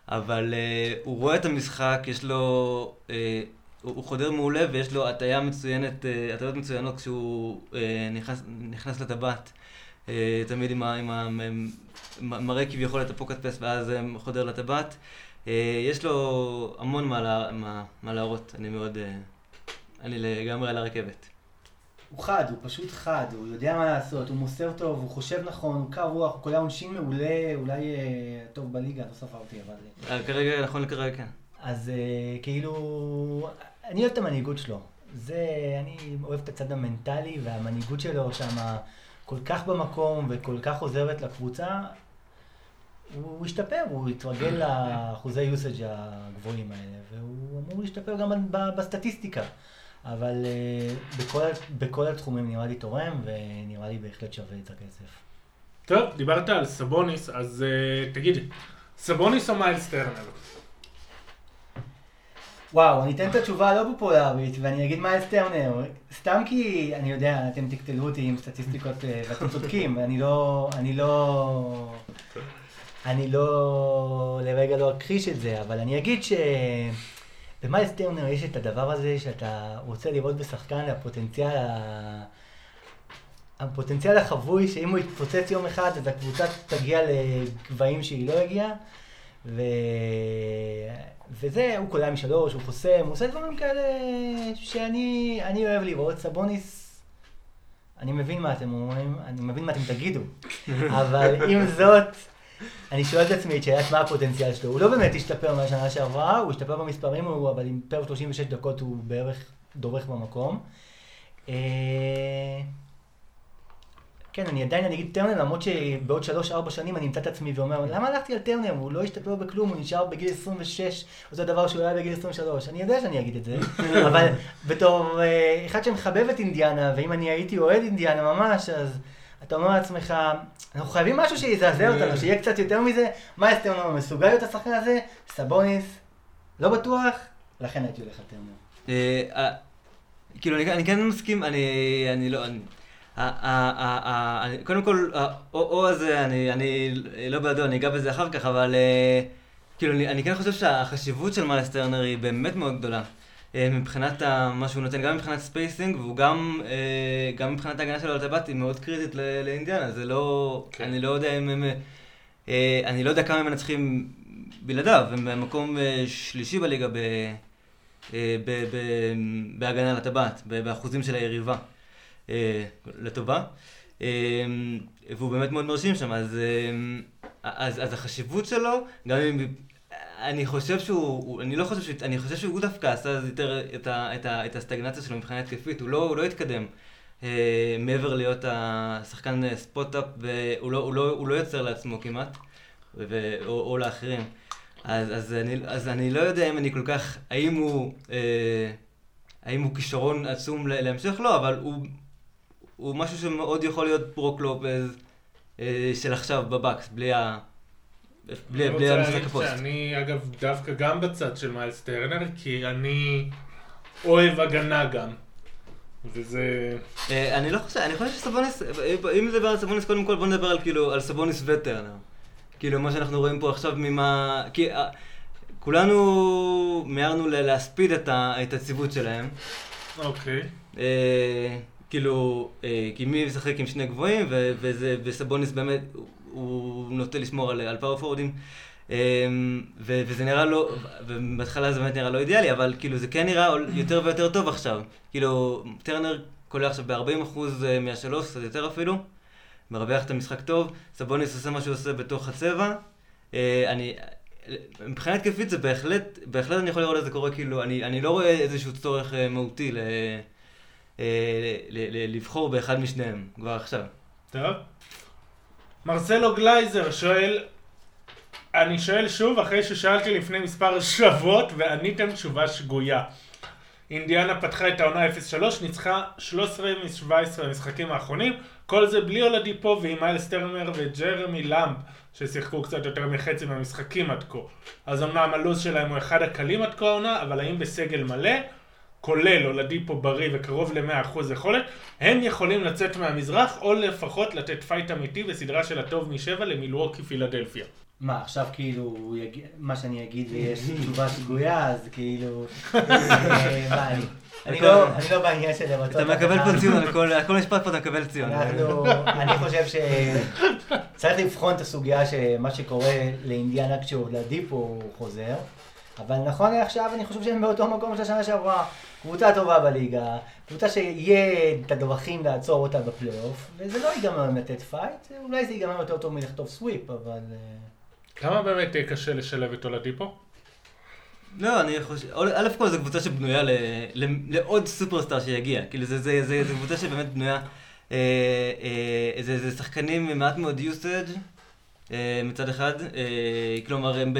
Speaker 3: אבל אה, הוא רואה את המשחק, יש לו, אה, הוא, חודר מעולה ויש לו הטיה מצוינת, אה, הטיות מצוינות כשהוא אה, נכנס, נכנס לטבעת. אה, תמיד עם, ה, עם ה, מראה כביכול את הפוקט פס ואז אה, חודר לטבעת. אה, יש לו המון מה, לה, מה, מה להראות, אני מאוד... אה, אני לגמרי על הרכבת.
Speaker 2: הוא חד, הוא פשוט חד, הוא יודע מה לעשות, הוא מוסר טוב, הוא חושב נכון, הוא קר רוח, הוא קולע עונשין מעולה, אולי אה, טוב בליגה, לא ספרתי, אבל... אה,
Speaker 3: אה, כרגע, נכון לכרגע, כן.
Speaker 2: אז אה, כאילו, אני אוהב את המנהיגות שלו. זה, אני אוהב את הצד המנטלי והמנהיגות שלו שם כל כך במקום וכל כך עוזרת לקבוצה. הוא השתפר, הוא התרגל לאחוזי usage הגבוהים האלה, והוא אמור להשתפר גם בסטטיסטיקה. אבל אה, בכל, בכל התחומים נראה לי תורם, ונראה לי בהחלט שווה את הכסף.
Speaker 1: טוב, דיברת על סבוניס, אז אה, תגידי, סבוניס או מיילס טרנר?
Speaker 2: וואו, אני אתן את התשובה הלא פופולרית, ואני אגיד מיילס טרנר. סתם כי, אני יודע, אתם תקטלו אותי עם סטטיסטיקות, אה, ואתם צודקים, אני לא, אני לא, אני לא, לרגע לא אכחיש את זה, אבל אני אגיד ש... במיילס טרנר יש את הדבר הזה שאתה רוצה לראות בשחקן הפוטנציאל, ה- הפוטנציאל החבוי, שאם הוא יתפוצץ יום אחד, אז הקבוצה תגיע לגבהים שהיא לא הגיעה. ו... וזה, הוא קולע משלוש, הוא חוסם, הוא עושה דברים כאלה שאני אני אוהב לראות. סבוניס, אני מבין מה אתם אומרים, אני מבין מה אתם תגידו, (laughs) אבל עם זאת, אני שואל את עצמי את שאלת מה הפוטנציאל שלו. הוא לא באמת השתפר מהשנה שעברה, הוא השתפר במספרים, הוא, אבל עם פר 36 דקות הוא בערך דורך במקום. אה, כן, אני עדיין, אני אגיד טרנר, למרות שבעוד 3-4 שנים אני אמצא את עצמי ואומר, למה הלכתי על טרנר? הוא לא השתפר בכלום, הוא נשאר בגיל 26, אותו דבר שהוא היה בגיל 23. אני יודע שאני אגיד את זה, (laughs) אבל בתור אה, אחד שמחבב את אינדיאנה, ואם אני הייתי אוהד אינדיאנה ממש, אז אתה אומר לעצמך, אנחנו חייבים משהו שיזעזע אותנו, שיהיה קצת יותר מזה. מיילס טרנר מסוגל להיות השחקן הזה? סבוניס, לא בטוח, לכן הייתי הולך על טרנר.
Speaker 3: אה, אה, כאילו, אני, כן מסכים, אני, לא... קודם כל, האו הזה, אני, לא בעדו, אני אגע בזה אחר כך, אבל אה, כאילו, אני, אני כן חושב שהחשיבות של מיילס טרנר היא באמת מאוד גדולה. אה, מבחינת מה שהוא נותן, גם מבחינת spacing, והוא גם, אה, גם מבחינת ההגנה שלו על טבעת, היא מאוד קריטית לאינדיאנה. זה לא,
Speaker 1: כן.
Speaker 3: אני לא יודע אם הם... אה, אני לא יודע כמה הם מנצחים בלעדיו, הם במקום שלישי בליגה ב... ב- ב- בהגנה על הטבעת, באחוזים של היריבה לטובה. והוא באמת מאוד מרשים שם, אז, אז, אז החשיבות שלו, גם אם... אני חושב שהוא, הוא- אני לא חושב שהוא, אני חושב שהוא דווקא עשה יותר את, ה, את, ה, את הסטגנציה שלו מבחינה התקפית, הוא לא, הוא לא התקדם. אה, מעבר להיות השחקן אה, ספוט-אפ, והוא לא, הוא לא, הוא לא יוצר לעצמו כמעט, ו, או, או לאחרים. אז, אז, אני, אז אני לא יודע אם אני כל כך, האם הוא, אה, האם הוא כישרון עצום להמשך? לא, אבל הוא, הוא משהו שמאוד יכול להיות ברוק לופז אה, של עכשיו בבקס, בלי, ה, בלי, בלי המשחק הפוסט.
Speaker 1: שאני אגב דווקא גם בצד של מיילס טרנר, כי אני אוהב הגנה גם. וזה...
Speaker 3: אה, אני לא חושב, אני חושב שסבוניס, אם נדבר על סבוניס, קודם כל בוא נדבר על כאילו, על סבוניס וטרנר. כאילו מה שאנחנו רואים פה עכשיו ממה, כי אה, כולנו מיהרנו להספיד את ה- את הציוות שלהם.
Speaker 1: אוקיי.
Speaker 3: אה, כאילו, אה, כי מי משחק עם שני גבוהים, ו- וזה, וסבוניס באמת, הוא- נוטה לשמור על, על פאור פורדים. אה, ו- וזה נראה לא, ובהתחלה זה באמת נראה לא אידיאלי, אבל כאילו זה כן נראה יותר ויותר טוב עכשיו. כאילו, טרנר קולע עכשיו ב-40% מהשלוש, קצת יותר אפילו, מרוויח את המשחק טוב, סבוניס עושה מה שהוא עושה בתוך הצבע. אה, אני, מבחינה התקפית זה בהחלט, בהחלט אני יכול לראות את זה קורה, כאילו, אני, אני לא רואה איזשהו צורך אה, מהותי ל, אה, ל, ל, לבחור באחד משניהם, כבר עכשיו.
Speaker 1: טוב. מרסלו גלייזר שואל, אני שואל שוב אחרי ששאלתי לפני מספר שבועות ועניתם תשובה שגויה. אינדיאנה פתחה את העונה 0-3, ניצחה 13 מ-17 המשחקים האחרונים, כל זה בלי אולדיפו ועם מיילס טרנר וג'רמי למב ששיחקו קצת יותר מחצי מהמשחקים עד כה. אז אמנם הלו"ז שלהם הוא אחד הקלים עד כה העונה, אבל האם בסגל מלא, כולל אולדיפו בריא וקרוב ל-100% יכולת, הם יכולים לצאת מהמזרח או לפחות לתת פייט אמיתי בסדרה של הטוב משבע למילווקי פילדלפיה.
Speaker 2: מה, עכשיו כאילו, מה שאני אגיד ויש (laughs) תשובה שגויה, אז כאילו... (laughs) אה, אני- אני לא אני לא בעניין של לרצות...
Speaker 3: אתה מקבל. פה ציון על כל, על כל משפט פה אתה מקבל ציון.
Speaker 2: אני חושב שצריך לבחון את הסוגיה שמה שקורה לאינדיאנה כשאולדיפו הוא חוזר, אבל נכון לעכשיו אני חושב שהם באותו מקום של השנה שעברה. קבוצה טובה בליגה, קבוצה שיהיה את הדרכים לעצור אותה בפלייאוף, וזה לא ייגמר עם לתת פייט, אולי זה ייגמר יותר טוב מלחטוף sweep, אבל... אה,
Speaker 1: כמה באמת יהיה קשה לשלב את אולדיפו?
Speaker 3: לא, אני חושב, א' כל זו קבוצה שבנויה ל, ל, לעוד סופרסטאר שיגיע. כאילו זה, זה, זה, זה קבוצה שבאמת בנויה, אה, אה, זה, זה שחקנים עם מעט מאוד usage אה, מצד אחד, אה, כלומר הם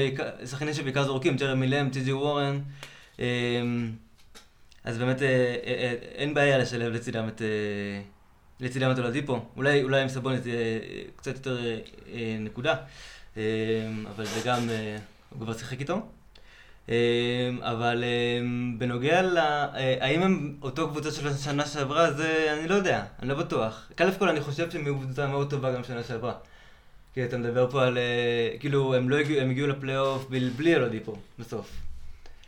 Speaker 3: שחקנים שבעיקר זורקים, ג'רמי לם, טי.ג'י וורן, אה, אז באמת אה, אה, אה, אין בעיה לשלב לצידם את, אה, לצידם את אולדיפו. אולי, עם סבוניס יהיה אה, קצת יותר אה, אה, נקודה, אה, אבל זה גם, אה, הוא כבר שיחק איתו. אבל בנוגע ל... אה, האם הם אותו קבוצה של השנה שעברה, זה אני לא יודע, אני לא בטוח. א' כל אני חושב שהם היו קבוצה מאוד טובה גם שנה שעברה. כי אתה מדבר פה על... אה, כאילו, הם לא הגיעו, הם הגיעו לפלייאוף בל- בלי אלודיפו, בסוף.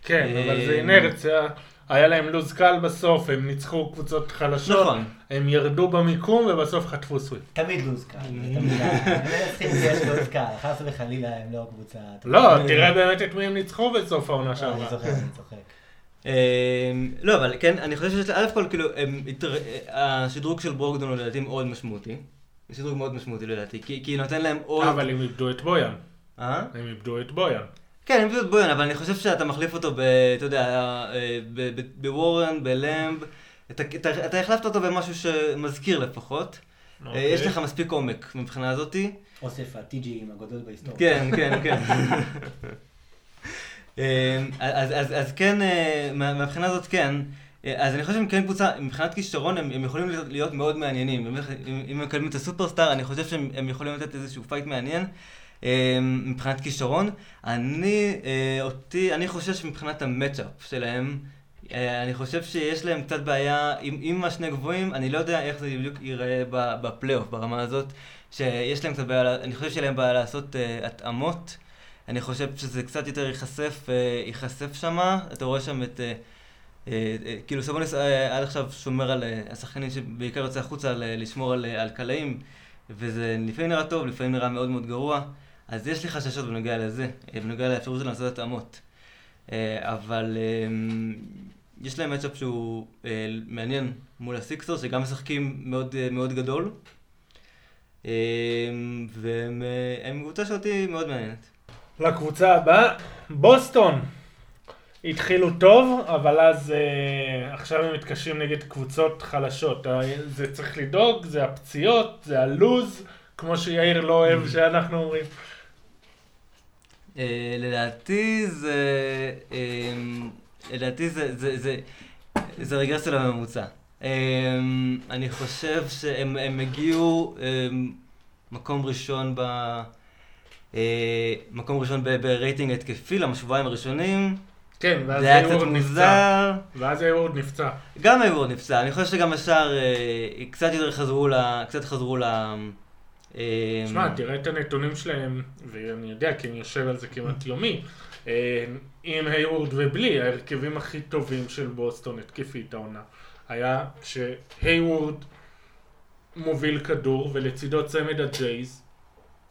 Speaker 1: כן, אבל זה
Speaker 3: אה,
Speaker 1: אינרציה. היה להם לו"ז קל בסוף, הם ניצחו קבוצות חלשות,
Speaker 3: נכון.
Speaker 1: הם ירדו במיקום ובסוף חטפו סוויפ.
Speaker 2: תמיד לוז קל, זה תמיד... הם מנצחים כי יש לוז קל, חס וחלילה הם לא קבוצה...
Speaker 1: לא, תראה באמת את מי הם ניצחו בסוף העונה
Speaker 2: אה, אני
Speaker 1: שעברה.
Speaker 2: צוחק, אני צוחק.
Speaker 3: לא, אבל כן, אני חושב שיש... א' כל, כאילו, אה, השדרוג של ברוקדון הוא לדעתי מאוד משמעותי. זה שדרוג מאוד משמעותי לדעתי, כי כי נותן להם עוד...
Speaker 1: אבל הם איבדו את בויאן.
Speaker 3: אה?
Speaker 1: הם איבדו את בויאן.
Speaker 3: כן, הם פשוט בויון, אבל אני חושב שאתה מחליף אותו ב... אתה יודע, אה, ב- ב- בוורן, בלמב, אתה, אתה, אתה החלפת אותו במשהו שמזכיר לפחות. אה,
Speaker 1: אוקיי.
Speaker 3: יש לך מספיק עומק מבחינה הזאתי.
Speaker 2: אוסף הטי.ג'ים הגדול בהיסטוריה.
Speaker 3: כן, כן, כן. (laughs) אה, אז, אז, אז כן, אה, מה- מהבחינה הזאת כן. אה, אז אני חושב שהם כן קבוצה, מבחינת כישרון הם, הם יכולים להיות, להיות מאוד מעניינים. אם, אם הם מקדמים את הסופרסטאר, אני חושב שהם הם יכולים לתת איזשהו פייט מעניין. אה, מבחינת כישרון. אני, אה, אותי, אני חושב שמבחינת ה matchup שלהם, אני חושב שיש להם קצת בעיה עם, עם השני גבוהים, אני לא יודע איך זה בדיוק ייראה בפלייאוף ברמה הזאת, שיש להם קצת בעיה, אני חושב שיש להם בעיה לעשות אה, התאמות, אני חושב שזה קצת יותר ייחשף, אה, ייחשף שמה, אתה רואה שם את, uh, כאילו סבוניס uh, עד עכשיו שומר על השחקנים שבעיקר יוצא החוצה לשמור על, קלעים, וזה לפעמים נראה טוב, לפעמים נראה מאוד מאוד גרוע, אז יש לי חששות בנוגע לזה, בנוגע לאפשרות שלהם לעשות התאמות. אבל יש להם מצ'אפ שהוא מעניין מול הסיקסר, שגם משחקים מאוד, מאוד גדול. והם הם קבוצה שאותי מאוד מעניינת.
Speaker 1: לקבוצה הבאה, בוסטון. התחילו טוב, אבל אז אה, עכשיו הם מתקשים נגד קבוצות חלשות. אה, זה צריך לדאוג, זה הפציעות, זה הלוז, כמו שיאיר לא אוהב שאנחנו אומרים.
Speaker 3: Uh, לדעתי זה, um, לדעתי זה, זה, זה, זה רגרסיה לממוצע. Um, אני חושב שהם הם הגיעו אמ, מקום ראשון ב... אה, מקום ראשון ברייטינג התקפי למה שבועיים הראשונים,
Speaker 1: כן, ואז היוורד נפצע. ואז היוורד נפצע.
Speaker 3: גם היוורד נפצע, אני חושב שגם השאר אה, קצת יותר חזרו ל... קצת חזרו ל... אה,
Speaker 1: שמע, תראה את הנתונים שלהם, ואני יודע כי אני יושב על זה כמעט יומי. אה, עם היוורד ובלי, ההרכבים הכי טובים של בוסטון התקפית העונה. היה שהיוורד מוביל כדור, ולצידו צמד הג'ייז,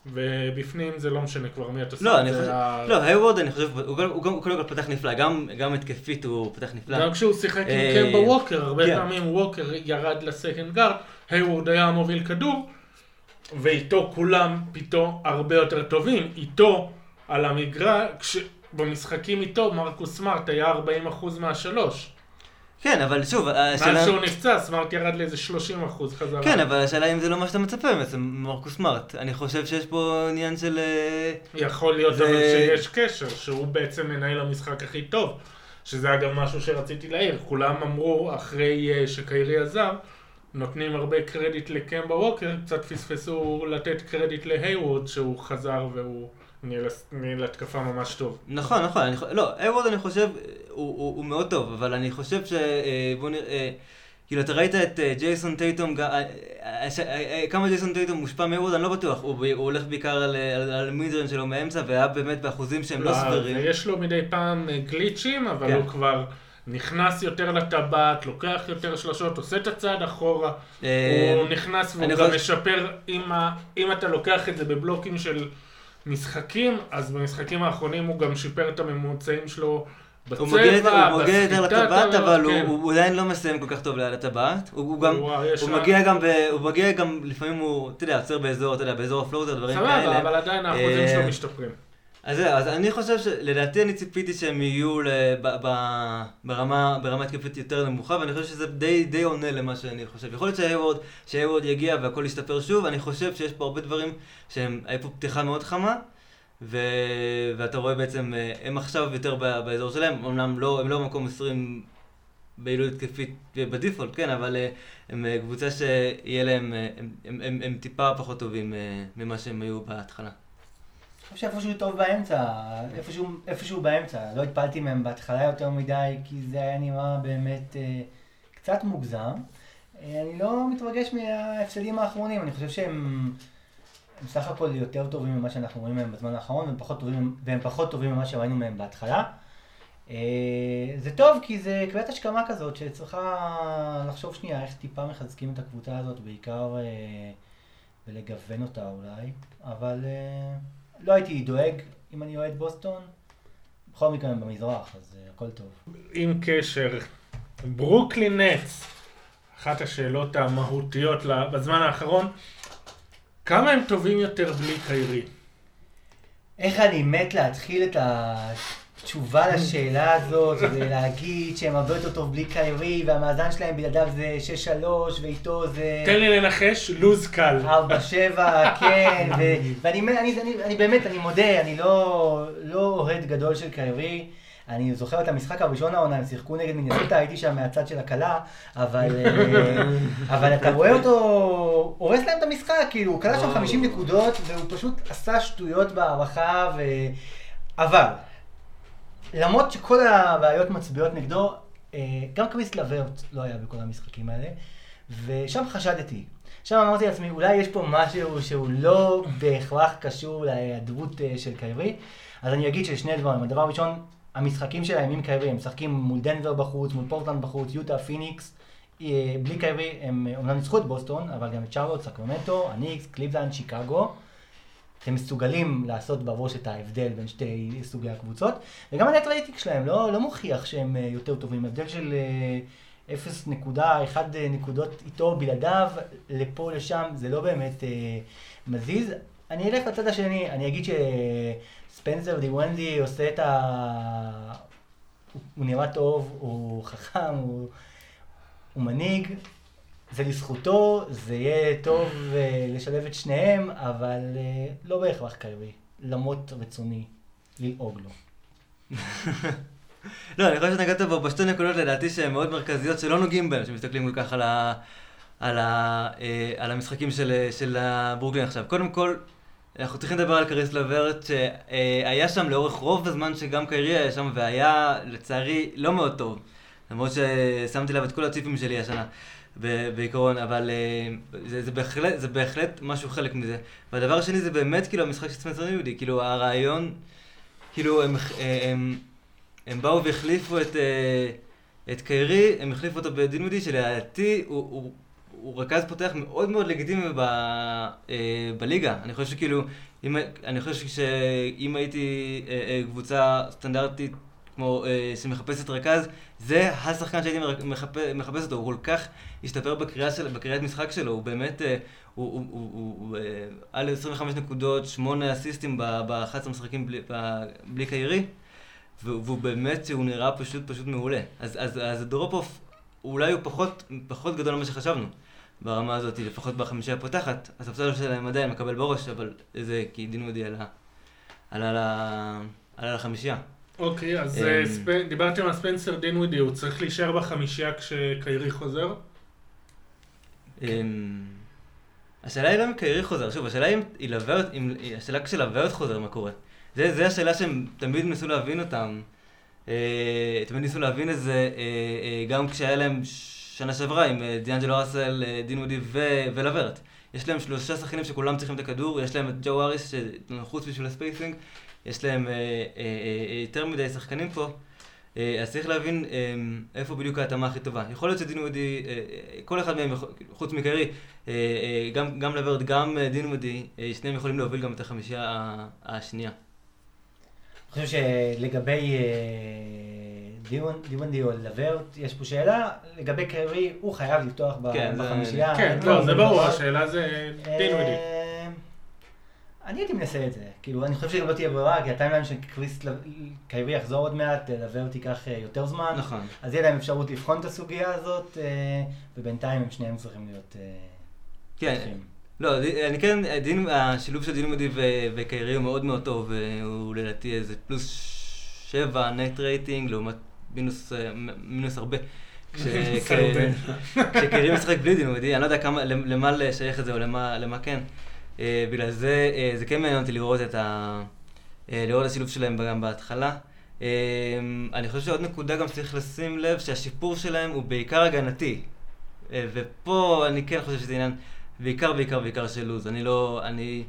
Speaker 1: ובפנים זה לא משנה כבר מי אתה שם.
Speaker 3: לא, אני חושב...
Speaker 1: ה-
Speaker 3: לא, היוורד, אני חושב, הוא גם- הוא גם- הוא קודם כל פתח נפלא, גם גם התקפית הוא פתח נפלא.
Speaker 1: גם כשהוא שיחק עם
Speaker 3: אה,
Speaker 1: קמבה ווקר, הרבה
Speaker 3: כן.
Speaker 1: פעמים ווקר ירד ל second guard, היוורד היה מוביל כדור, ואיתו כולם פתאום הרבה יותר טובים. איתו על המגרש, במשחקים איתו מרקוס סמארט היה 40% מהשלוש.
Speaker 3: כן, אבל שוב,
Speaker 1: מאז
Speaker 3: השאלה...
Speaker 1: שהוא נפצע, סמארט ירד לאיזה 30% חזרה.
Speaker 3: כן, אבל השאלה אם זה לא מה שאתה מצפה בעצם, מרקוס סמארט. אני חושב שיש פה עניין של... אה,
Speaker 1: יכול להיות
Speaker 3: זה-
Speaker 1: אבל שיש קשר, שהוא בעצם מנהל המשחק הכי טוב. שזה אגב משהו שרציתי להעיר, כולם אמרו אחרי אה, שקיירי עזב, נותנים הרבה קרדיט לקמבה ווקר, קצת פספסו לתת קרדיט להייוורד שהוא חזר והוא ניהל התקפה ממש טוב.
Speaker 3: נכון, נכון, אני, לא, היוורד אני חושב, הוא, הוא, הוא מאוד טוב, אבל אני חושב ש... אה, בוא נראה, כאילו, אתה ראית את אה, ג'ייסון טייטום, אה, אה, אה, אה, כמה ג'ייסון טייטום מושפע מהיוורד, אני לא בטוח, הוא, הוא הולך בעיקר על, אה, על, על מידרן שלו מאמצע, והיה באמת באחוזים שהם לא סבירים.
Speaker 1: יש לו מדי פעם אה, גליצ'ים, אבל
Speaker 3: כן.
Speaker 1: הוא כבר נכנס יותר לטבעת, לוקח יותר שלשות, עושה את הצעד אחורה.
Speaker 3: אה,
Speaker 1: הוא נכנס והוא גם
Speaker 3: חושב-
Speaker 1: משפר, אם אתה לוקח את זה בבלוקים של משחקים, אז במשחקים האחרונים הוא גם שיפר את הממוצעים שלו בצבע,
Speaker 3: הוא מגיע יותר- הוא מגיע יותר לטבעת,
Speaker 1: הרב,
Speaker 3: אבל הוא-
Speaker 1: כן.
Speaker 3: הוא עדיין לא מסיים כל כך טוב לטבעת. הוא הוא גם, הוא מגיע גם, ב- הוא מגיע גם, לפעמים הוא, אתה יודע, עוצר באזור, אתה יודע, באזור הפלוטר, דברים כאלה.
Speaker 1: סבבה, אבל עדיין האחוזים שלו משתפרים.
Speaker 3: אז זהו, אז אני חושב שלדעתי אני ציפיתי שהם יהיו ל- ב- ברמה, ברמה התקפית יותר נמוכה, ואני חושב שזה די, די עונה למה שאני חושב. יכול להיות שהיוורד יגיע והכל ישתפר שוב, אני חושב שיש פה הרבה דברים שהם, היה פה פתיחה מאוד חמה, ו... ואתה רואה בעצם, אה, הם עכשיו יותר באזור שלהם, אמנם לא, הם לא במקום 20 ביעילות התקפית בדיפולט, כן, אבל אה, הם אה, קבוצה שיהיה להם, אה, הם, הם, הם, הם טיפה פחות טובים אה, ממה שהם היו בהתחלה.
Speaker 2: חושב שאיפשהו טוב באמצע, איפשהו, איפשהו באמצע. לא התפלתי מהם בהתחלה יותר מדי, כי זה היה נראה באמת אה, קצת מוגזם. אה, אני לא מתרגש מההפסדים האחרונים, אני חושב שהם הם סך הכל יותר טובים ממה שאנחנו רואים מהם בזמן האחרון, והם פחות טובים, והם פחות טובים ממה שראינו מהם בהתחלה. אה, זה טוב, כי זה קביעת השכמה כזאת, שצריכה לחשוב שנייה איך טיפה מחזקים את הקבוצה הזאת, בעיקר אה, ולגוון אותה אולי, אבל אה, לא הייתי דואג אם אני אוהד בוסטון. בכל מקרה הם במזרח, אז אה, הכל טוב.
Speaker 1: עם קשר, ברוקלין נטס, אחת השאלות המהותיות בזמן האחרון, כמה הם טובים יותר בלי קיירי?
Speaker 2: איך אני מת להתחיל את, ה... תשובה לשאלה הזאת, ולהגיד שהם הרבה יותר טוב בלי קיירי, והמאזן שלהם בלעדיו זה 6-3, ואיתו זה...
Speaker 1: תן לי לנחש, לוז קל.
Speaker 2: 4-7, כן, ו- ואני אני, אני, אני באמת, אני מודה, אני לא לא אוהד גדול של קיירי. אני זוכר את המשחק הראשון העונה, הם שיחקו נגד מיניסוטה, הייתי שם מהצד של הכלה, אבל, אה, אבל אתה רואה אותו הורס להם את המשחק, כאילו, הוא כלה שם 50 נקודות, והוא פשוט עשה שטויות בהערכה, ו... אבל, למרות שכל הבעיות מצביעות נגדו, אה, גם קריס לברט לא היה בכל המשחקים האלה, ושם חשדתי. שם אמרתי לעצמי, אולי יש פה משהו שהוא לא בהכרח קשור להיעדרות אה, של קיירי, אז אני אגיד ששני דברים. הדבר הראשון, המשחקים שלהם עם קיירי, הם משחקים מול דנבר בחוץ, מול פורטלנד בחוץ, יוטה, פיניקס. אה, בלי קיירי הם אומנם ניצחו את בוסטון, אבל גם את צ'רלוט, סקרמנטו, הניקס, קליבלנד, שיקגו. הם מסוגלים לעשות בראש את ההבדל בין שתי סוגי הקבוצות, וגם ה net rating שלהם לא, לא מוכיח שהם אה, יותר טובים, הבדל של אה, 0.1 נקודות איתו בלעדיו, לפה לשם, זה לא באמת אה, מזיז. אני אלך לצד השני, אני אגיד שספנסר דיוונדי עושה את ה... הוא נראה טוב, הוא חכם, הוא, הוא מנהיג, זה לזכותו, זה יהיה טוב אה, לשלב את שניהם, אבל אה, לא בהכרח קיירי, למרות רצוני ללעוג לו. (laughs)
Speaker 3: לא, אני חושב שנגעת בו בשתי נקודות לדעתי שהן מאוד מרכזיות, שלא נוגעים בהן, שמסתכלים כל כך על, ה, על, ה, אה, על המשחקים של, של הברוקלין עכשיו. קודם כל, אנחנו צריכים לדבר על קריס לברט, שהיה שם לאורך רוב הזמן שגם קיירי היה שם, והיה לצערי לא מאוד טוב. למרות ששמתי עליו את כל הציפים שלי השנה, בעיקרון, אבל אה, זה, זה, בהחלט, זה בהחלט משהו חלק מזה. והדבר השני זה באמת כאילו המשחק של ספנסר יהודי, כאילו הרעיון, כאילו הם, אה, הם, הם באו והחליפו את, אה, את קיירי, הם החליפו אותו בדין שלדעתי הוא, הוא, הוא רכז פותח מאוד מאוד לגיטימי ב, בליגה. אני חושב שכאילו, אם, אני חושב שאם הייתי קבוצה סטנדרטית כמו אה, שמחפשת רכז, זה השחקן שהייתי מחפש, מחפש אותו, הוא כל כך השתפר בקריאה, של, בקריאת משחק שלו, הוא באמת, אה, הוא, הוא, הוא, הוא, אה, על 25 נקודות, 8 אסיסטים ב-11 משחקים בלי, בלי קיירי. והוא, באמת, הוא נראה פשוט פשוט מעולה. אז, אז, אז הדרופ אוף, אולי הוא פחות, פחות גדול ממה שחשבנו. ברמה הזאת, לפחות בחמישייה הפותחת. הספסל שלהם עדיין מקבל בראש, אבל זה כי דין מודי על, ה- על החמישייה.
Speaker 1: אוקיי, אז
Speaker 3: אמ.
Speaker 1: אה, ספ- דיברתם על ספנסר דינווידי, הוא צריך להישאר בחמישייה כשקיירי חוזר?
Speaker 3: אמ, השאלה היא לא אם קיירי חוזר, שוב, השאלה אם היא לווה, אם, השאלה כשלווה חוזר, מה קורה. זה, זה השאלה שהם תמיד ניסו להבין אותם. אה, תמיד ניסו להבין את זה, אה, אה, גם כשהיה להם שנה שעברה עם אה, דיאנג'לו ראסל, אה, דין מודי ו- ולוורט. יש להם שלושה שחקנים שכולם צריכים את הכדור, יש להם את ג'ו אריס שנחוץ בשביל הספייסינג, יש להם אה, אה, אה, יותר מדי שחקנים פה. אה, אז צריך להבין אה, איפה בדיוק ההתאמה הכי טובה. יכול להיות שדין מודי, אה, אה, כל אחד מהם, חוץ מקרי, אה, אה, גם, גם לוורד, גם אה, דין מודי, אה, שניהם יכולים להוביל גם את החמישייה ה- השנייה.
Speaker 2: אני חושב שלגבי אה, דיוונדי או לברט, יש פה שאלה, לגבי קיירי, הוא חייב לפתוח
Speaker 3: כן, זה-
Speaker 2: בחמישייה.
Speaker 1: כן, לא,
Speaker 2: לו
Speaker 1: זה ברור. השאלה זה דינווידי.
Speaker 2: אה, אני הייתי מנסה את זה, כאילו, אני חושב שגם לא תהיה ברירה, כי ה timeline של קריס קיירי יחזור עוד מעט, לברט ייקח אה, יותר זמן.
Speaker 3: נכון.
Speaker 2: אז יהיה להם אפשרות לבחון את הסוגיה הזאת, אה, ובינתיים הם שניהם צריכים להיות אה,
Speaker 3: כן. לא, אני כן, דין, השילוב של דינווידי ו- וקיירי הוא מאוד מאוד טוב, הוא לדעתי איזה פלוס שבע net rating, לעומת מינוס, מינוס (laughs) הרבה. כשקיירי משחק בלי דין מודי, אני לא יודע כמה, למה לשייך את זה או למה, למה כן. אה, בגלל זה, אה, זה כן מעניין אותי לראות את ה... אה, לראות את השילוב שלהם גם בהתחלה. אני חושב שעוד נקודה גם שצריך לשים לב, שהשיפור שלהם הוא בעיקר הגנתי. ופה אני כן חושב שזה עניין בעיקר, בעיקר, בעיקר של לוז. אני לא, אני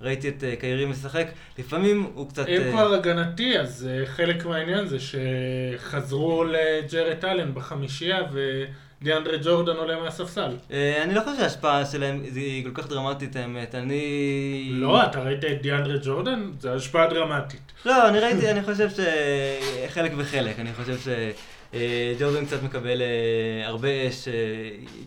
Speaker 3: ראיתי את קיירי משחק, לפעמים הוא קצת...
Speaker 1: אם כבר הגנתי, אז חלק מהעניין זה שחזרו לג'רד אלן בחמישייה ודיאנדרה ג'ורדן עולה מהספסל.
Speaker 3: אה, אני לא חושב שההשפעה שלהם היא כל כך דרמטית, האמת. אני...
Speaker 1: לא, אתה ראית את דיאנדרה ג'ורדן? זו השפעה דרמטית.
Speaker 3: לא, אני ראיתי, אני חושב שחלק וחלק. אני חושב שג'ורדן קצת מקבל אה, הרבה אש, אה,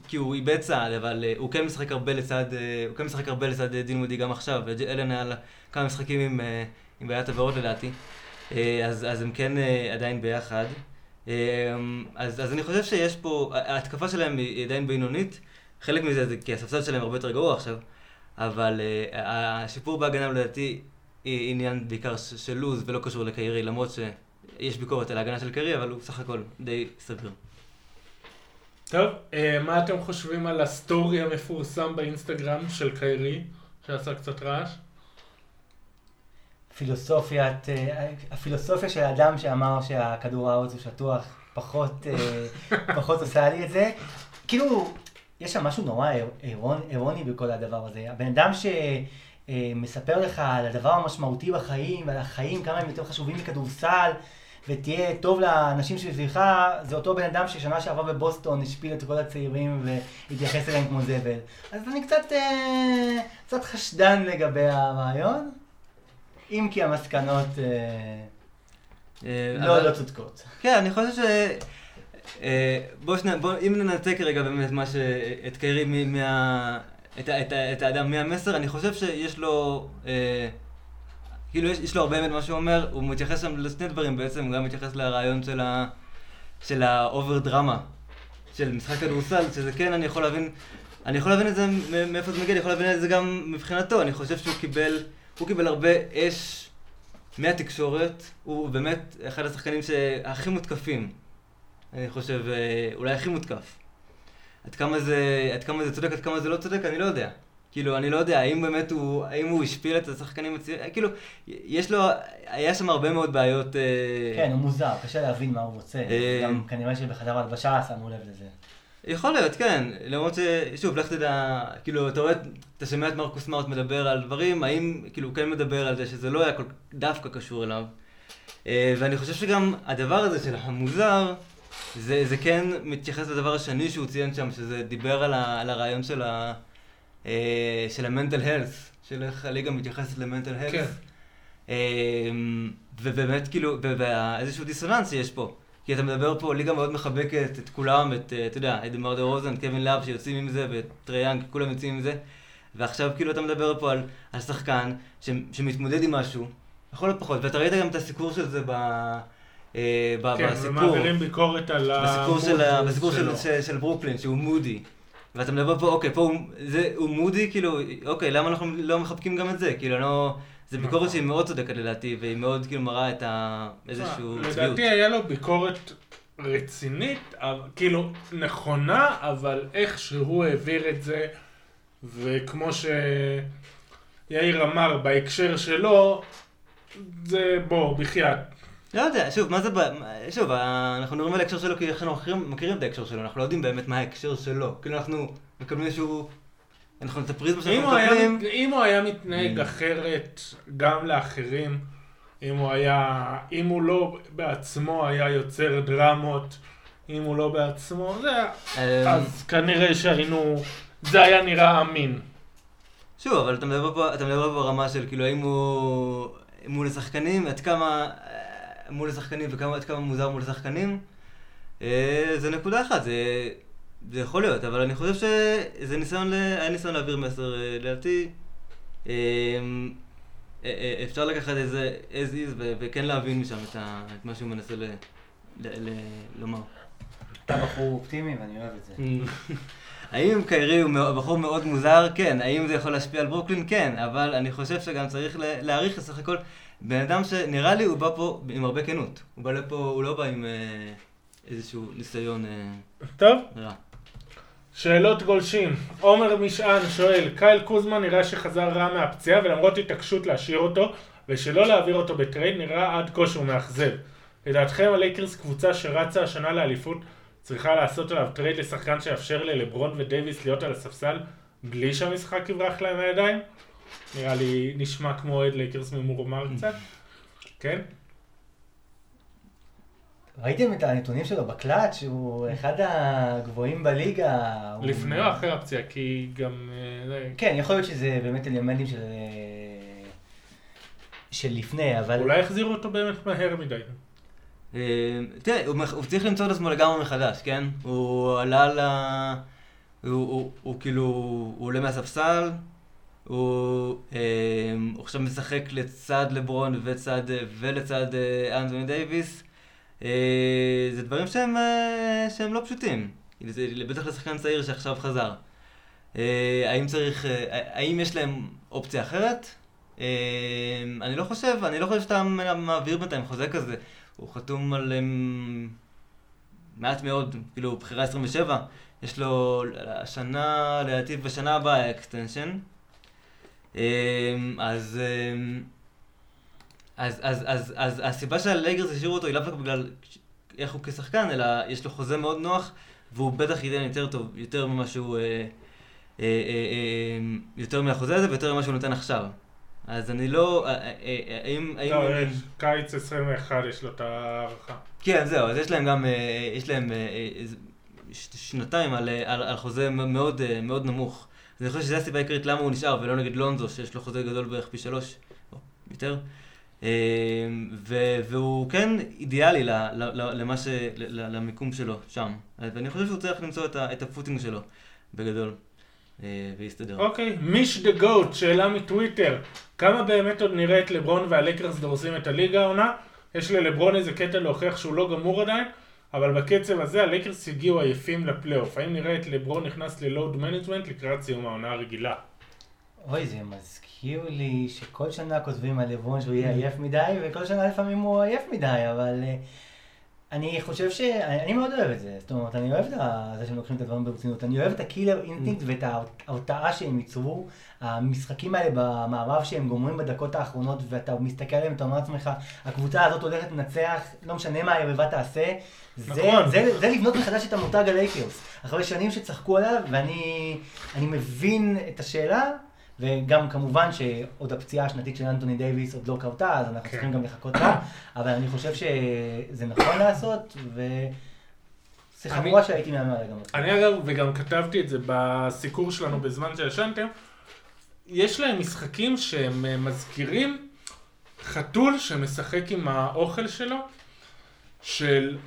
Speaker 3: כי הוא איבד צעד, אבל אה, הוא כן משחק הרבה לצד, אה, הוא כן משחק הרבה לצד אה, דין מודי גם עכשיו, ואלן היה כמה משחקים עם, אה, עם בעיית עבירות לדעתי. אה, אז, אז הם כן אה, עדיין ביחד. אה, אז, אז אני חושב שיש פה, ההתקפה שלהם היא עדיין בינונית. חלק מזה זה כי הספסל שלהם הרבה יותר גרוע עכשיו, אבל השיפור בהגנה לדעתי היא עניין בעיקר של לוז ולא קשור לקיירי, למרות שיש ביקורת על ההגנה של קיירי, אבל הוא בסך הכל די סביר.
Speaker 1: טוב, מה אתם חושבים על הסטורי המפורסם באינסטגרם של קיירי, שעשה קצת רעש?
Speaker 2: פילוסופיית, אה, הפילוסופיה של האדם שאמר שהכדור הארץ הוא שטוח, פחות, אה, (laughs) פחות עושה לי את זה. כאילו, יש שם משהו נורא אירוני בכל הדבר הזה. הבן אדם שמספר לך על הדבר המשמעותי בחיים, ועל החיים, כמה הם יותר חשובים מכדורסל, ותהיה טוב לאנשים שסביבך, זה אותו בן אדם ששנה שעברה בבוסטון השפיל את כל הצעירים והתייחס אליהם כמו זבל. אז אני קצת, אה, קצת חשדן לגבי הרעיון. אם כי המסקנות אה, אה, לא, לא צודקות.
Speaker 3: כן, אני חושב ש... אה, בוא שנייה, בוא, אם ננתק רגע באמת מה ש... את קיירי מה... את, את, את האדם מהמסר, אני חושב שיש לו... כאילו יש, יש לו הרבה באמת מה שהוא אומר, הוא מתייחס שם לשני דברים בעצם, הוא גם מתייחס לרעיון של ה... של האובר דרמה, של משחק כדורסל, שזה כן, אני יכול להבין, אני יכול להבין את זה מאיפה זה מגיע, אני יכול להבין את זה גם מבחינתו, אני חושב שהוא קיבל הוא קיבל הרבה אש מהתקשורת, הוא באמת אחד השחקנים שהכי מותקפים, אני חושב, אה, אולי הכי מותקף. עד כמה זה, עד כמה זה צודק, עד כמה זה לא צודק, אני לא יודע. כאילו, אני לא יודע, האם באמת הוא, האם הוא השפיל את השחקנים הצעירים, כאילו, יש לו, היה שם הרבה מאוד בעיות. אה,
Speaker 2: כן, הוא מוזר, קשה להבין מה הוא רוצה. אה, גם כנראה שבחדר הלבשה שמו לב לזה.
Speaker 3: יכול להיות, כן. למרות ש... שוב, לך תדע, כאילו, אתה רואה, אתה שומע את מרקוס מאוט מדבר על דברים, האם, כאילו, הוא כן מדבר על זה שזה לא היה כל... דווקא קשור אליו. אה, ואני חושב שגם הדבר הזה של המוזר, זה, זה כן מתייחס לדבר השני שהוא ציין שם, שזה דיבר על, ה, על הרעיון של ה... אה, של המנטל הלס, של איך הליגה מתייחסת למנטל הלס. כן. אה, ובאמת, כאילו, ואיזשהו דיסוננס יש פה. כי אתה מדבר פה, ליגה מאוד מחבקת את כולם, את, אה, אתה יודע, את דמאר דרוזן, קווין לאב שיוצאים עם זה, ואת טריי יאנג, כולם יוצאים עם זה. ועכשיו כאילו אתה מדבר פה על, על שחקן ש, שמתמודד עם משהו, לכל הפחות, ואתה ראית גם את הסיקור של זה ב...
Speaker 1: אה, כן, בסיפור, ומעבירים ביקורת על
Speaker 3: בסיפור של, בסיפור של, של, של ברוקלין, שהוא moody. ואתה מדבר פה, אוקיי, פה הוא, זה, הוא moody, כאילו, אוקיי, למה אנחנו לא מחבקים גם את זה? כאילו, לא... זה ביקורת נכון. שהיא מאוד צודקת לדעתי, והיא מאוד כאילו מראה את ה... איזשהו
Speaker 1: צביעות. לדעתי היה לו ביקורת רצינית, כאילו נכונה, אבל איך שהוא העביר את זה, וכמו שיאיר אמר, בהקשר שלו, זה בוא, בחייאת.
Speaker 3: לא יודע, שוב, מה זה, שוב, אנחנו מדברים על ההקשר שלו כי אנחנו מכירים את ההקשר שלו, אנחנו לא יודעים באמת מה ההקשר שלו. כאילו אנחנו מקבלים איזשהו אנחנו את הפריזמה שאנחנו מקבלים.
Speaker 1: אם הוא היה מתנהג. אחרת גם לאחרים, אם הוא היה, אם הוא לא בעצמו היה יוצר דרמות, אם הוא לא בעצמו, זה, אמ. אז כנראה שהיינו, זה היה נראה אמין.
Speaker 3: שוב, אבל אתה מדבר פה, אתה מדבר פה ברמה של כאילו האם הוא מול השחקנים, עד כמה מול השחקנים ועד כמה מוזר מול השחקנים, אה, זה נקודה אחת, זה... זה יכול להיות, אבל אני חושב שזה ניסיון, היה ניסיון להעביר מסר, אה, לדעתי, אמ, אה, אה, אפשר לקחת את זה as is וכן להבין משם את מה שהוא מנסה לומר.
Speaker 2: אתה בחור אופטימי ואני אוהב את זה. (laughs)
Speaker 3: האם קיירי הוא בחור מאוד מוזר? כן. האם זה יכול להשפיע על ברוקלין? כן. אבל אני חושב שגם צריך להעריך בסך הכל בן אדם שנראה לי הוא בא פה עם הרבה כנות. הוא בא לפה, הוא לא בא עם איזשהו ניסיון
Speaker 1: טוב. רע. שאלות גולשים. עומר משען שואל, קייל קוזמה נראה שחזר רע מהפציעה ולמרות התעקשות להשאיר אותו ושלא להעביר אותו בטרייד נראה עד כה שהוא מאכזב. לדעתכם הלייקרס קבוצה שרצה השנה לאליפות צריכה לעשות עליו טרייד לשחקן שיאפשר ללברון ודייוויס להיות על הספסל בלי שהמשחק יברח להם מהידיים? נראה לי נשמע כמו אוהד לייקרס ממורמר קצת. כן?
Speaker 2: ראיתם את הנתונים שלו בקלאץ', שהוא אחד הגבוהים בליגה.
Speaker 1: לפני או אחרי הפציעה? כי גם...
Speaker 2: אה, כן, יכול להיות שזה באמת אלמנטים של... אה, של לפני, אבל...
Speaker 1: אולי החזירו אותו באמת מהר מדי.
Speaker 3: אה, תראה, הוא צריך למצוא את עצמו לגמרי מחדש, כן? הוא עלה ל... הוא כאילו, הוא עולה מהספסל, הוא, הוא עכשיו משחק לצד לברון וצד, ולצד אנטוני דייוויס. אה, זה דברים שהם, אה, שהם לא פשוטים. זה, בטח לשחקן צעיר שעכשיו חזר. אה, האם צריך, האם יש להם אופציה אחרת? אני לא חושב, אני לא חושב שאתה מעביר בינתיים חוזה כזה. הוא חתום על אה, מעט מאוד, כאילו בחירה 27. יש לו השנה, לדעתי בשנה הבאה extension. אז, אמ, אז, אז, אז, אז הסיבה שהלייקרס השאירו אותו היא לאו דווקא בגלל איך הוא כשחקן, אלא יש לו חוזה מאוד נוח, והוא בטח ייתן יותר טוב, יותר ממה שהוא, אה, אה, אה, אה, יותר מהחוזה הזה ויותר ממה שהוא נותן עכשיו. אז אני לא, אה, אה, אה, האם...
Speaker 1: לא, יש קיץ 21 יש לו את ההארכה.
Speaker 3: כן, זהו, אז יש להם גם, אה, יש להם אה, אה, שנתיים על, אה, על, על חוזה מאוד, אה, מאוד נמוך. אז אני חושב שזו הסיבה העיקרית למה הוא נשאר, ולא נגד לונזו, שיש לו חוזה גדול בערך פי שלוש, או יותר. אה, והוא כן אידיאלי למה ש... למיקום שלו שם. ואני חושב שהוא צריך למצוא את ה footing שלו, בגדול, אה, ויסתדר.
Speaker 1: אוקיי, מיש דה גוט, שאלה מטוויטר. כמה באמת עוד נראה את לברון והלייקרס דורסים את הליגה העונה? יש ללברון איזה קטע להוכיח שהוא לא גמור עדיין, אבל בקצב הזה הלקרס הגיעו עייפים לפלייאוף. האם נראה את לברון נכנס ל load management לקראת סיום העונה הרגילה?
Speaker 2: אוי, זה מזכיר לי שכל שנה כותבים על לברון שהוא יהיה עייף מדי, וכל שנה לפעמים הוא עייף מדי, אבל אה, אני חושב ש... אני מאוד אוהב את זה. זאת אומרת, אני אוהב את זה שהם לוקחים את הדברים ברצינות. אני אוהב את ה killer instinct ואת ההרתעה שהם ייצרו. המשחקים האלה במערב שהם גומרים בדקות האחרונות, ואתה מסתכל עליהם, אתה אומר לעצמך, הקבוצה הזאת הולכת לנצח, לא משנה מה היריבה תעשה. זה,
Speaker 1: נכון.
Speaker 2: זה, זה לבנות מחדש את המותג הלייקרס. אחרי שנים שצחקו עליו, ואני אני מבין את השאלה, וגם כמובן שעוד הפציעה השנתית של אנטוני דייוויס עוד לא קרתה, אז אנחנו
Speaker 1: כן.
Speaker 2: צריכים גם לחכות לה, אבל אני חושב שזה נכון לעשות, וזה
Speaker 1: אני-
Speaker 2: חבורה שהייתי מהמר גם.
Speaker 1: אני אגב, וגם כתבתי את זה בסיקור שלנו בזמן שישנתם, יש להם משחקים שהם אה, מזכירים חתול שמשחק עם האוכל שלו, של...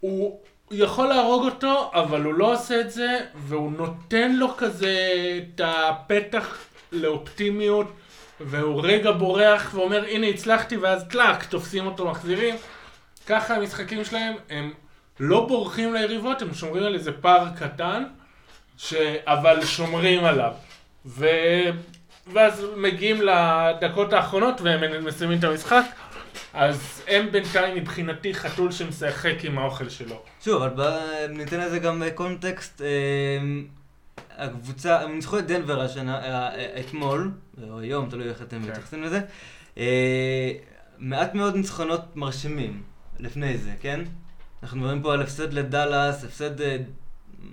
Speaker 1: הוא יכול להרוג אותו, אבל הוא לא עושה את זה, והוא נותן לו כזה את הפתח לאופטימיות, והוא רגע בורח ואומר, הנה הצלחתי, ואז טלאק, תופסים אותו, מחזירים. ככה המשחקים שלהם, הם לא בורחים ליריבות, הם שומרים על איזה פער קטן, ש... אבל שומרים עליו. ו... ואז מגיעים לדקות האחרונות והם מסיימים את המשחק, אז הם בינתיים מבחינתי חתול שמשחק עם האוכל שלו.
Speaker 3: שוב, אבל ב- ניתן לזה גם אה, קונטקסט. אה, הקבוצה, הם ניצחו את דנבר השנה, אה, אה, אתמול, או היום, תלוי איך אתם
Speaker 1: כן.
Speaker 3: מתייחסים לזה. אה, מעט מאוד ניצחונות מרשימים לפני זה, כן? אנחנו מדברים פה על הפסד לדאלאס, הפסד, אה,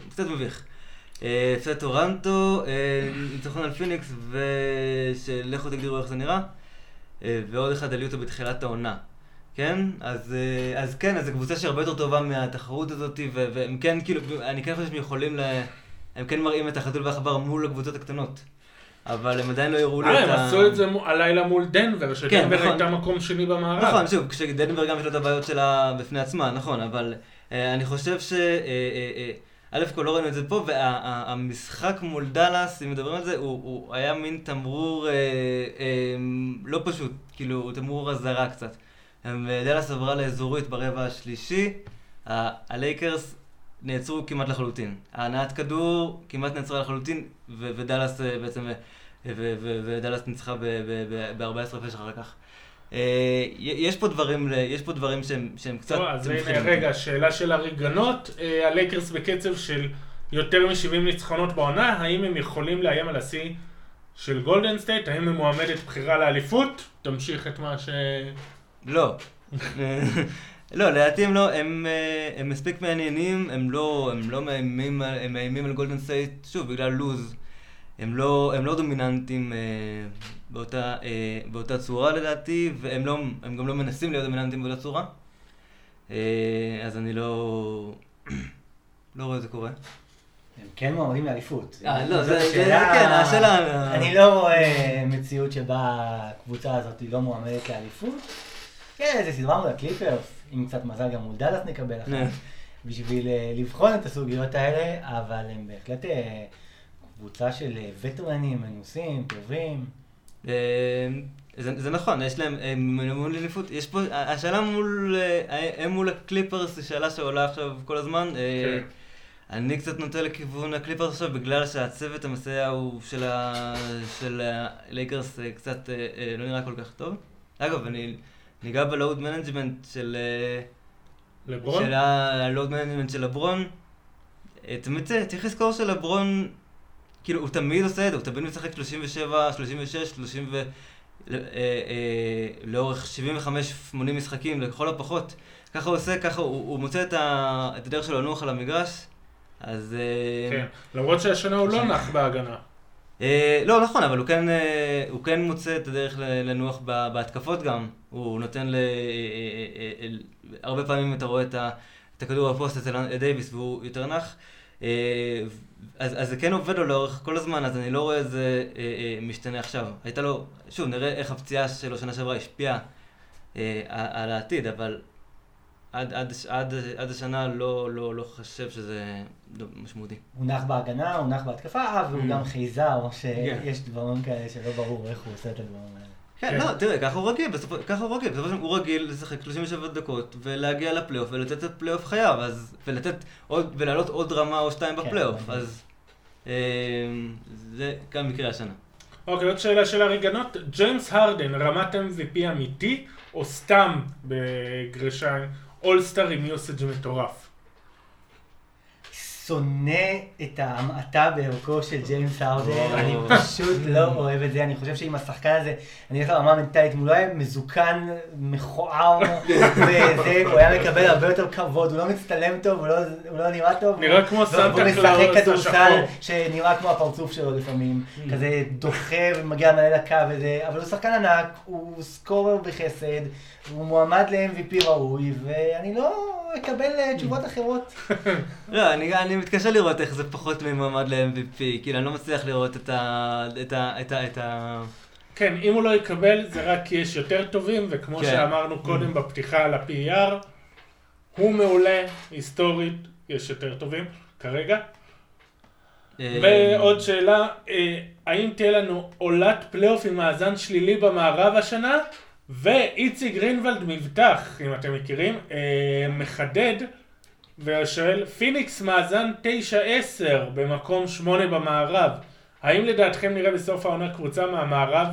Speaker 3: הפסד מביך. אה, הפסד טורנטו, אה, ניצחון על פיניקס, ושלכו תגדירו איך זה נראה. אה, ועוד אחד על יוטה בתחילת העונה. כן? אז, אה, אז כן, אז זו קבוצה שהרבה יותר טובה מהתחרות הזאת, והם כן, כאילו, אני כן חושב שהם יכולים ל... הם כן מראים את החתול והעכבר מול הקבוצות הקטנות. אבל הם עדיין לא הראו לי
Speaker 1: אה,
Speaker 3: את
Speaker 1: הם
Speaker 3: ה...
Speaker 1: עשו את זה הלילה מול דנבר, שדנבר
Speaker 3: נכון.
Speaker 1: הייתה מקום שני במערב.
Speaker 3: נכון, שוב, כשדנבר גם יש לה את הבעיות שלה בפני עצמה, נכון, אבל אני חושב ש... א' כל לא ראינו את זה פה, והמשחק מול דאלאס, אם מדברים על זה, הוא, הוא היה מין תמרור אה, אה, לא פשוט, כאילו, תמרור אזהרה קצת. אה, דאלאס עברה לאזורית ברבע השלישי, הלייקרס נעצרו כמעט לחלוטין. ההנעת כדור כמעט נעצרה לחלוטין, ודאלאס אה, בעצם, אה, ודאלאס ניצחה ב-14 הפרש אחר כך. אה, יש פה דברים, יש פה דברים שהם, שהם קצת...
Speaker 1: טוב, אז. הנה, רגע, שאלה של הריגנות, אה, הלייקרס בקצב של יותר מ-70 ניצחונות בעונה, האם הם יכולים לאיים על השיא של גולדן סטייט? האם הם מועמדת בחירה לאליפות? תמשיך את מה ש...
Speaker 3: לא. (laughs) לא, לדעתי הם לא, הם, אה, הם מספיק מעניינים, הם לא, הם לא מאיימים, הם מאיימים על גולדן סטייט, שוב, בגלל לוז. הם לא, הם לא דומיננטים באותה, אה, באותה צורה לדעתי, והם לא, הם גם לא מנסים להיות דומיננטים באותה צורה. אה, אז אני לא, (clears throat) לא רואה את זה קורה.
Speaker 2: הם כן מועמדים לאליפות.
Speaker 3: אה, לא, זה- זה-
Speaker 2: שאלה-
Speaker 3: כן, השאלה-
Speaker 2: אני לא רואה מציאות שבה הקבוצה הזאת לא מועמדת לאליפות. כן, איזה סדרה מול הקליפרס, עם קצת מזל גם מול דאלאס נקבל אחת,
Speaker 3: כן.
Speaker 2: בשביל אה, לבחון את הסוגיות האלה, אבל הם בהחלט אה, קבוצה של אה, וטרנים, מנוסים, טובים.
Speaker 3: אה, זה, זה נכון, יש להם הם מול אליפות, יש פה, השאלה מול, אה, הם מול הקליפרס, זו שאלה שעולה עכשיו כל הזמן. אה,
Speaker 1: כן.
Speaker 3: אני קצת נוטה לכיוון הקליפרס עכשיו, בגלל שהצוות המסייע הוא של, ה, של הלייקרס אה, קצת אה, אה, לא נראה כל כך טוב. אגב, אני ניגע ב load management של... אה,
Speaker 1: לברון?
Speaker 3: של ה load management של לברון. אה, תמיד צריך לזכור שלברון, כאילו, הוא תמיד עושה את זה, הוא תמיד משחק 37, 36, 30 ו... אה, אה, לאורך 75-80 משחקים לכל הפחות. ככה הוא עושה, ככה הוא, הוא מוצא את, ה, את הדרך שלו לנוח על המגרש. אז... אה,
Speaker 1: כן. למרות שהשנה הוא לא נח בהגנה.
Speaker 3: אה, לא, נכון, אבל הוא כן, אה, הוא כן מוצא את הדרך לנוח ב- בהתקפות גם. הוא נותן ל... אה, הרבה פעמים אתה רואה את, ה, את הכדור בפוסט אצל דייוויס והוא יותר נח. אה, אז, אז זה כן עובד לו לאורך כל הזמן, אז אני לא רואה איזה אה, אה, משתנה עכשיו. הייתה לו, שוב, נראה איך הפציעה שלו שנה שעברה השפיעה אה, על העתיד, אבל עד, עד, עד, עד השנה לא, לא, לא חושב שזה לא משמעותי.
Speaker 2: הוא נח בהגנה, הוא נח בהתקפה, והוא
Speaker 3: Mm.
Speaker 2: גם חייזר,
Speaker 3: כן.
Speaker 2: שיש דברים כאלה שלא ברור איך הוא עושה את הדברים האלה.
Speaker 3: כן,
Speaker 1: כן.
Speaker 3: לא, תראה, ככה הוא רגיל, בסופו, ככה הוא רגיל, בסופו של דבר הוא רגיל לשחק 37 דקות ולהגיע לפלייאוף ולתת את פלייאוף חייו, אז, ולתת עוד, ולעלות עוד רמה או שתיים
Speaker 2: כן,
Speaker 3: בפלייאוף,
Speaker 2: מדהים.
Speaker 3: אז אה, זה גם מקרה השנה.
Speaker 1: אוקיי, עוד שאלה של הריגנות. ג'יימס הרדן, רמת MVP אמיתי, או סתם בגרשיים, אולסטאר עם usage מטורף?
Speaker 2: שונא את ההמעטה בערכו של ג'יימס הרדן,
Speaker 3: או.
Speaker 2: אני פשוט (laughs) לא אוהב את זה, אני חושב שאם השחקן הזה, אני הולך לרמה המנטלית, אם הוא לא היה מזוקן, מכוער, (laughs) וזה, הוא היה מקבל הרבה יותר כבוד, הוא לא מצטלם טוב, הוא לא, הוא לא נראה טוב.
Speaker 1: נראה כמו
Speaker 2: והוא-
Speaker 1: סנטה
Speaker 2: והוא משחק
Speaker 1: קלאוס
Speaker 2: כדורסל. שנראה כמו הפרצוף שלו לפעמים, כזה דוחה ומגיע מלא לקו וזה, אבל הוא שחקן ענק, הוא scorer בחסד, הוא מועמד ל-MVP ראוי, ואני לא אקבל אה, תשובות אחרות. (laughs)
Speaker 3: לא, אני, אני מתקשה לראות איך זה פחות ממועמד ל-MVP, כאילו אני לא מצליח לראות את ה... את ה... את ה... את ה...
Speaker 1: כן, אם הוא לא יקבל, זה רק כי יש יותר טובים, וכמו
Speaker 3: כן.
Speaker 1: שאמרנו קודם בפתיחה על ה-PR, הוא מעולה, היסטורית, יש יותר טובים, כרגע.
Speaker 3: אה,
Speaker 1: ועוד שאלה, אה, האם תהיה לנו עולת פלייאוף עם מאזן שלילי במערב השנה? ואיציק גרינוולד מבטח, אם אתם מכירים, אה, מחדד ושואל, פיניקס מאזן 9-10 במקום 8 במערב. האם לדעתכם נראה בסוף העונה קבוצה מהמערב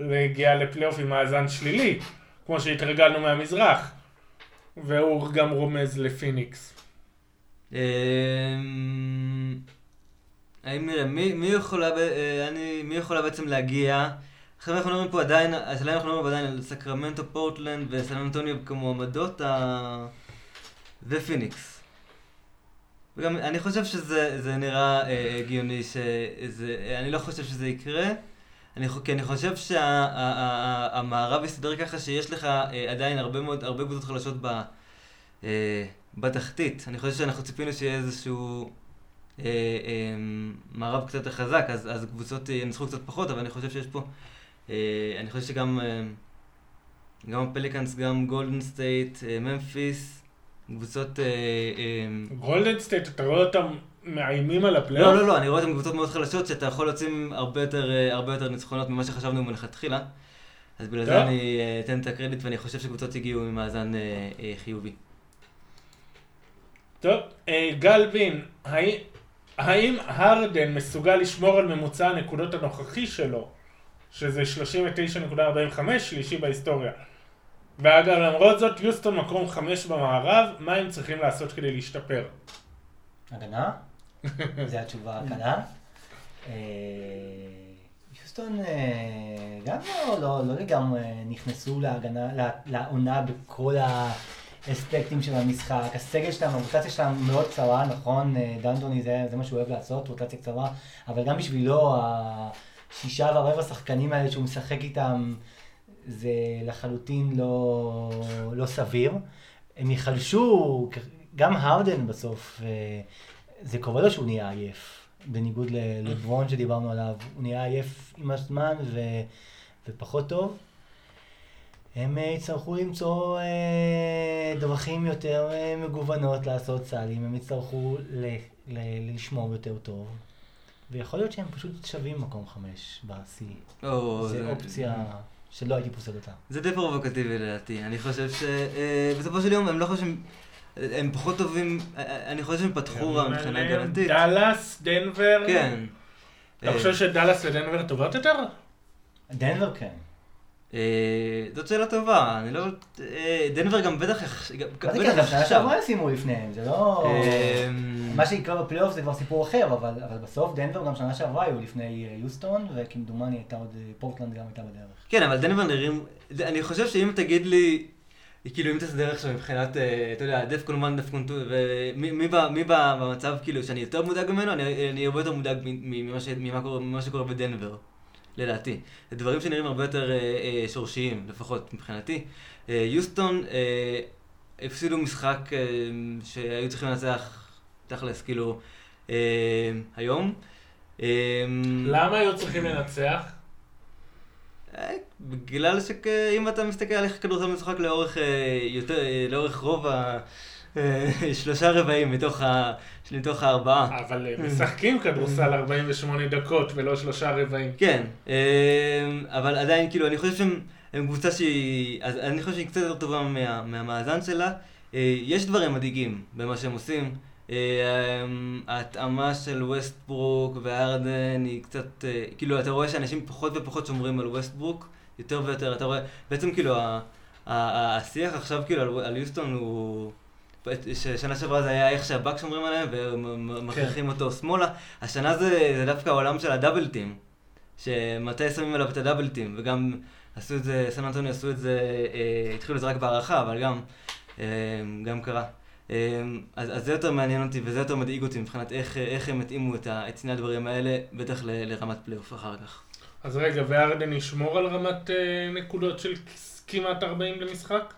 Speaker 1: והגיעה לפלייאוף עם מאזן שלילי, כמו שהתרגלנו מהמזרח? והוא גם רומז לפיניקס.
Speaker 3: אמ, האם נראה, מי, מי, יכולה, אה, אני, מי יכולה בעצם להגיע? עכשיו אנחנו מדברים פה עדיין, השאלה אם אנחנו מדברים עדיין על סקרמנטו, פורטלנד וסן אנטוניו כמועמדות, ה... ופיניקס. וגם אני חושב שזה זה נראה אה, הגיוני, שזה, אני לא חושב שזה יקרה. אני, כי אני חושב שהמערב יסתדר ככה שיש לך אה, עדיין הרבה מאוד, הרבה קבוצות חלשות ב, אה, בתחתית. אני חושב שאנחנו ציפינו שיהיה איזשהו אה, אה, מערב קצת יותר חזק, אז, אז קבוצות ינצחו קצת פחות, אבל אני חושב שיש פה, אה, אני חושב שגם אה, גם הפליקאנס, גם גולדן סטייט, אה, ממפיס, קבוצות... אה, אה,
Speaker 1: גולדן סטייט, אתה רואה אותם מאיימים על הפלייאוף?
Speaker 3: לא, לא, לא, אני רואה אותם קבוצות מאוד חלשות, שאתה יכול להוציא הרבה יותר, אה, הרבה יותר ניצחונות ממה שחשבנו מלכתחילה. אז בגלל. זה אני אתן את הקרדיט, ואני חושב שקבוצות הגיעו עם מאזן אה, חיובי.
Speaker 1: טוב, גל בין, האם- האם הרדן מסוגל לשמור על ממוצע הנקודות הנוכחי שלו, שזה 39.45, שלישי בהיסטוריה? ואגב, למרות זאת, יוסטון מקום 5 במערב, מה הם צריכים לעשות כדי להשתפר?
Speaker 2: הגנה? זו התשובה הקלה. אה, יוסטון אה, גם לא, לא, לא לגמרי נכנסו להגנה, לה- לעונה בכל האספקטים של המשחק. הסגל שלהם, הרוטציה שלהם מאוד קצרה, נכון? אה, דנדוני זה, זה מה שהוא אוהב לעשות, רוטציה קצרה, אבל גם בשבילו השישה והרבע שחקנים האלה שהוא משחק איתם זה לחלוטין לא, לא סביר. הם ייחלשו, גם הרדן בסוף, אה, זה קורה לו שהוא נהיה עייף. בניגוד ל- לברון שדיברנו עליו, הוא נהיה עייף עם הזמן ו... ופחות טוב. הם אה, יצטרכו למצוא אה, דרכים יותר מגוונות לעשות סלים, הם יצטרכו ל... ל... לשמור יותר טוב. ויכול להיות שהם פשוט שווים מקום חמש בשיא.
Speaker 3: או,
Speaker 2: זו אופציה שלא הייתי פוסל אותה.
Speaker 3: זה די פרובוקטיבי לדעתי. אני חושב שבסופו של יום הם לא חושבים... הם פחות טובים, אני חושב שהם פתחו רע מבחינה הגנתית.
Speaker 1: דאלאס, דנבר.
Speaker 3: כן.
Speaker 1: אתה חושב שדאלאס ודנבר טובות יותר?
Speaker 2: דנבר כן.
Speaker 3: אה, זאת שאלה טובה, אני לא... אה, דנבר גם בטח...
Speaker 2: מה זה כן, גם שנה שעברה הם סיימו לפניהם, זה לא...
Speaker 3: אה,
Speaker 2: מה שיקרה בפלייאוף זה כבר סיפור אחר, אבל בסוף דנבר גם שנה שעברה היו לפני יוסטון, וכמדומני הייתה עוד, פורטלנד גם הייתה בדרך.
Speaker 3: כן, אבל דנבר נראים... אני חושב שאם תגיד לי... כאילו אם תסדר עכשיו מבחינת, אתה יודע, דפקון 1, דפקון 2, ומי במצב כאילו שאני יותר מודאג ממנו, אני הרבה יותר מודאג ממה שקורה בדנבר. לדעתי. זה דברים שנראים הרבה יותר אה, אה, שורשיים, לפחות מבחינתי. אה, יוסטון אה, הפסידו משחק אה, שהיו צריכים לנצח, תכלס, כאילו, אה, היום.
Speaker 1: אה, למה היו צריכים לנצח?
Speaker 3: אה, בגלל שאם אתה מסתכל על איך כדורסל משחק לאורך, אה, יותר, אה, לאורך רוב ה... אה, שלושה רבעים מתוך, ה... מתוך הארבעה.
Speaker 1: אבל משחקים כדורסל 48 דקות ולא שלושה רבעים.
Speaker 3: כן, אה, אבל עדיין, כאילו, אני חושב שהם הם קבוצה שהיא... אז אני חושב שהיא קצת יותר טובה מה, מהמאזן שלה. אה, יש דברים מדאיגים במה שהם עושים. ההתאמה של ווסטברוק והארדן היא קצת... כאילו, אתה רואה שאנשים פחות ופחות שומרים על ווסטברוק, יותר ויותר. אתה רואה, בעצם כאילו, השיח עכשיו כאילו על יוסטון הוא... שנה שעברה זה היה איך שהבאקס שומרים עליהם ומכריחים כן. אותו שמאלה. השנה זה, זה דווקא העולם של הדאבל טים. שמתי שמים עליו את הדאבל טים, וגם עשו את זה, סן אנטוני עשו את זה, אה, התחילו את זה רק בהערכה, אבל גם, אה, גם קרה. אה, אז, אז זה יותר מעניין אותי וזה יותר מדאיג אותי מבחינת איך, איך הם התאימו את, את שני הדברים האלה, בטח ל, לרמת פלייאוף אחר כך.
Speaker 1: אז רגע, וארדן ישמור על רמת אה, נקודות של כמעט 40 למשחק?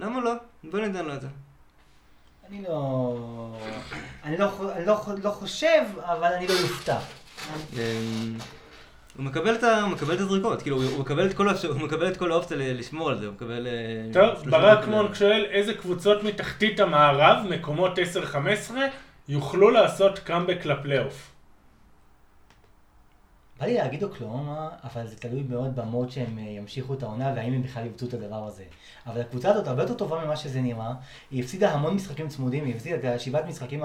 Speaker 3: למה לא? בוא ניתן לו את זה.
Speaker 2: אני לא... אני לא, אני לא, לא חושב, אבל אני לא אופתע.
Speaker 3: אמ, הוא מקבל את, הוא מקבל את הזריקות, כאילו הוא מקבל את כל, הוא מקבל את כל האופציה לשמור על זה, הוא מקבל... אה,
Speaker 1: טוב, ברק מונק שואל איזה קבוצות מתחתית המערב, מקומות 10-15, יוכלו לעשות קאמבק לפלייאוף.
Speaker 2: בא לי להגיד אוקלאומה, אבל זה תלוי מאוד במוד שהם אה, ימשיכו את העונה והאם הם בכלל יבצעו את הדבר הזה. אבל הקבוצה הזאת הרבה יותר טובה ממה שזה נראה. היא הפסידה המון משחקים צמודים, היא הפסידה את שבעת משחקים,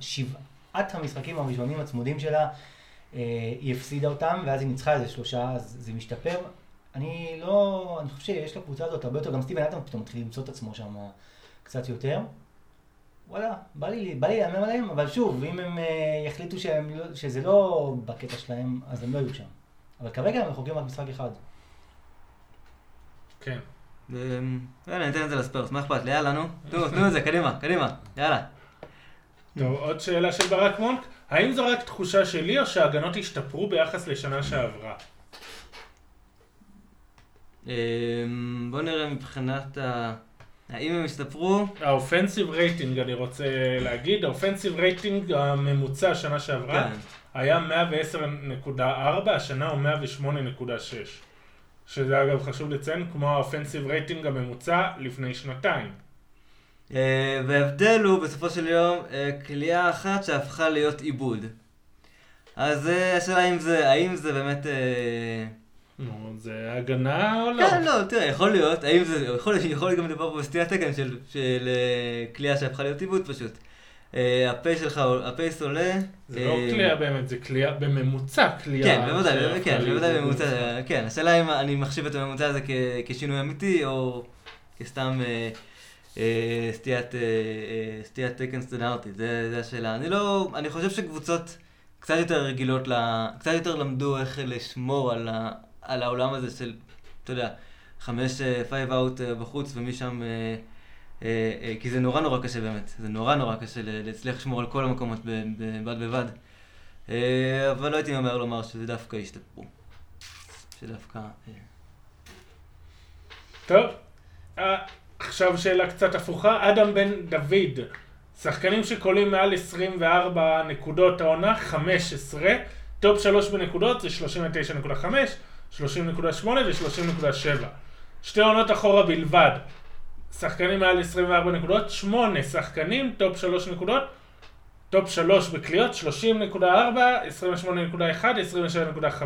Speaker 2: שבעת המשחקים הראשונים הצמודים שלה, אה, היא הפסידה אותם, ואז היא ניצחה איזה שלושה, אז זה משתפר. אני לא, אני חושב שיש לקבוצה הזאת הרבה יותר, גם סטיבן אטם פתאום מתחיל למצוא את עצמו שם קצת יותר. וואלה, בא לי, בא לי להמר עליהם, אבל שוב, אם הם uh, יחליטו שהם, לא, שזה לא בקטע שלהם, אז הם לא יהיו שם. אבל כרגע הם רחוקים רק משחק אחד.
Speaker 1: כן.
Speaker 3: יאללה, ניתן את זה לספרס, מה אכפת לי? יאללה, נו. תנו, תנו את זה, קדימה, קדימה, יאללה.
Speaker 1: טוב, עוד שאלה של ברק מונק. האם זו רק תחושה שלי או שההגנות השתפרו ביחס לשנה שעברה?
Speaker 3: אמ, בוא נראה מבחינת ה... האם הם השתפרו?
Speaker 1: ה offensive rating, אני רוצה להגיד, ה offensive rating הממוצע שנה שעברה כן. היה 110.4, השנה הוא 108.6. שזה אגב חשוב לציין, כמו האופנסיב רייטינג הממוצע לפני שנתיים.
Speaker 3: אה, וההבדל הוא בסופו של יום כליאה אה, אחת שהפכה להיות עיבוד. אז אה, השאלה אם זה, האם זה באמת...
Speaker 1: נו, זה הגנה או לא?
Speaker 3: כן, לא, תראה, יכול להיות, האם זה, יכול להיות גם לדבר פה בסטיית תקן של כליאה שהפכה להיות עיבוד פשוט. הפייס שלך, הפייס עולה.
Speaker 1: זה לא כליאה באמת, זה כליאה, בממוצע כליאה.
Speaker 3: כן, בוודאי, כן, בוודאי בממוצע, כן. השאלה אם אני מחשיב את הממוצע הזה כשינוי אמיתי, או כסתם סטיית תקן סטנדרטית, זה השאלה. אני לא, אני חושב שקבוצות קצת יותר רגילות, קצת יותר למדו איך לשמור על העולם הזה של, אתה יודע, חמש five out בחוץ ומשם... אה, אה, כי זה נורא נורא קשה באמת, זה נורא נורא קשה להצליח לשמור על כל המקומות בד בבד. אה, אבל לא הייתי אומר לומר שזה דווקא השתפרו. שדווקא...
Speaker 1: טוב, עכשיו שאלה קצת הפוכה. אדם בן דוד, שחקנים שקולעים מעל 24 נקודות העונה, 15. top 3 בנקודות זה 39.5, 30.8 ו-30.7. שתי עונות אחורה בלבד. שחקנים מעל 24 נקודות, 8 שחקנים, טופ 3 נקודות, טופ 3 בקליעות, 30.4, 28.1, 27.5.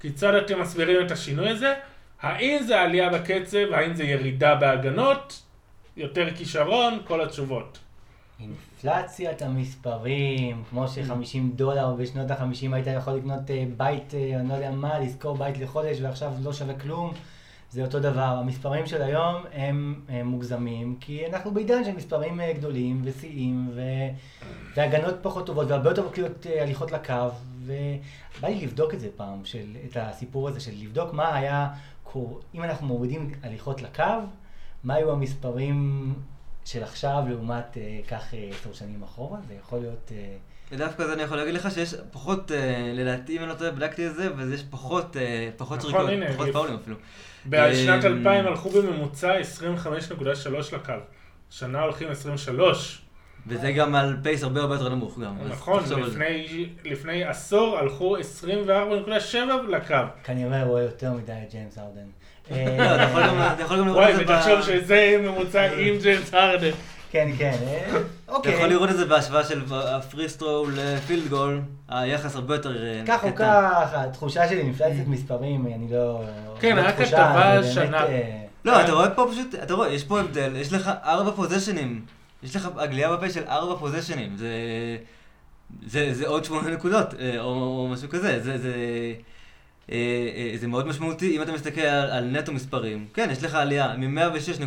Speaker 1: כיצד אתם מסבירים את השינוי הזה? האם זה עלייה בקצב, האם זה ירידה בהגנות, יותר כישרון, כל התשובות.
Speaker 2: אינפלציית המספרים, כמו ש-50 דולר בשנות ה-50 היית יכול לקנות אה, בית, אה, אני לא יודע מה, לשכור בית לחודש ועכשיו לא שווה כלום, זה אותו דבר. המספרים של היום הם, הם מוגזמים, כי אנחנו בעידן של מספרים אה, גדולים ושיאים ו... והגנות פחות טובות והרבה יותר קליעות הליכות לקו, ובא לי לבדוק את זה פעם, של, את הסיפור הזה של לבדוק מה היה קור... אם אנחנו מורידים הליכות לקו, מה היו המספרים של עכשיו לעומת אה, כך אה, עשר שנים אחורה, זה יכול להיות... אה,
Speaker 3: ודווקא אז אני יכול להגיד לך שיש פחות, לדעתי אם אני לא טועה, בדקתי את זה, ויש פחות, פחות
Speaker 1: נכון,
Speaker 3: שריקות,
Speaker 1: הנה,
Speaker 3: פחות פאולים אפילו.
Speaker 1: בשנת 2000 הלכו בממוצע 25.3 לקו. שנה הולכים 23.
Speaker 3: וזה גם על pace הרבה הרבה יותר נמוך גם.
Speaker 1: נכון, לפני, לפני עשור הלכו 24.7 לקו.
Speaker 2: כנראה רואה יותר מדי את ג'יימס ארדן.
Speaker 3: לא, אתה יכול גם לראות
Speaker 1: את זה ב... וואי, ותחשוב שזה ממוצע עם ג'יימס ארדן.
Speaker 2: כן, כן,
Speaker 3: אה, אוקיי. אתה יכול לראות את זה בהשוואה של הפריסטרו לפילד גול, היחס הרבה יותר
Speaker 2: אה, קטן. כך או כך, התחושה של אינפלציית מספרים, אני לא...
Speaker 1: כן, היה כתבה שנה.
Speaker 3: אה, לא, אתה רואה פה פשוט, אתה רואה, יש פה הבדל, יש לך ארבע פוזיישנים. יש לך הגלייה בפה של ארבע פוזיישנים. זה... זה, זה עוד שמונה נקודות, או, או משהו כזה. זה, זה, זה מאוד משמעותי, אם אתה מסתכל על, נטו מספרים. כן, יש לך עלייה מ-106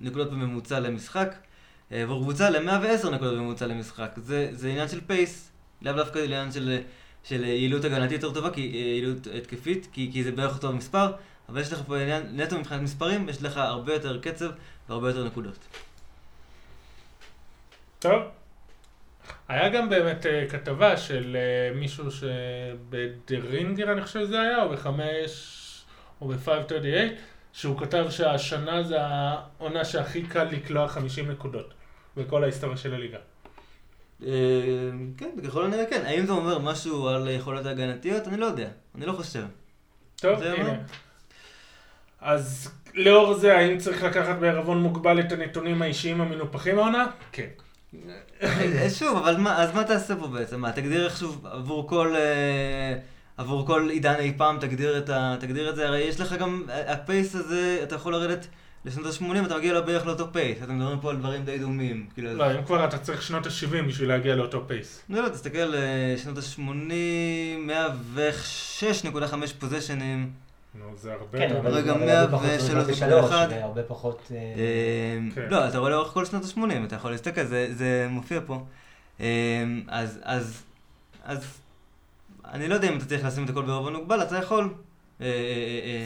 Speaker 3: נקודות, בממוצע למשחק, עבור קבוצה ל-110 נקודות בממוצע למשחק. זה, זה עניין של פייס, לאו דווקא עניין של, של יעילות הגנתית יותר טובה, כי יעילות התקפית, כי, כי זה בערך אותו מספר, אבל יש לך פה עניין נטו מבחינת מספרים, יש לך הרבה יותר קצב והרבה יותר נקודות.
Speaker 1: טוב. היה גם באמת uh, כתבה של uh, מישהו שבדרינגר אני חושב שזה היה, או בחמש, או ב-538, שהוא כתב שהשנה זה העונה שהכי קל לקלוע 50 נקודות בכל ההיסטוריה של הליגה.
Speaker 3: אה, כן, ככל הנראה כן. האם זה אומר משהו על יכולות ההגנתיות? אני לא יודע. אני לא חושב.
Speaker 1: טוב, הנה. אז לאור זה, האם צריך לקחת בערבון מוגבל את הנתונים האישיים המנופחים העונה? כן.
Speaker 3: אה, שוב, אבל מה, אז מה תעשה פה בעצם? מה, תגדיר איכשהו עבור כל... אה, עבור כל עידן אי פעם תגדיר את, ה, תגדיר את זה, הרי יש לך גם, ה pace הזה, אתה יכול לרדת לשנות ה-80, אתה מגיע בערך לאותו pace, אתם מדברים פה על דברים די דומים.
Speaker 1: כאילו... לא, אם כבר אתה צריך שנות ה-70 בשביל להגיע לאותו pace.
Speaker 3: לא, לא, תסתכל אה, שנות ה-80, 106.5 פוזשנים.
Speaker 1: נו, זה הרבה...
Speaker 2: כן, אבל גם 103 הרבה פחות... אה,
Speaker 3: אמ, כן. לא, אתה רואה לאורך כל שנות ה-80, אתה יכול להסתכל, זה מופיע פה. אמ, אז, אז, אז, אני לא יודע אם אתה צריך לשים את הכל בערבון מוגבל, אתה יכול אה,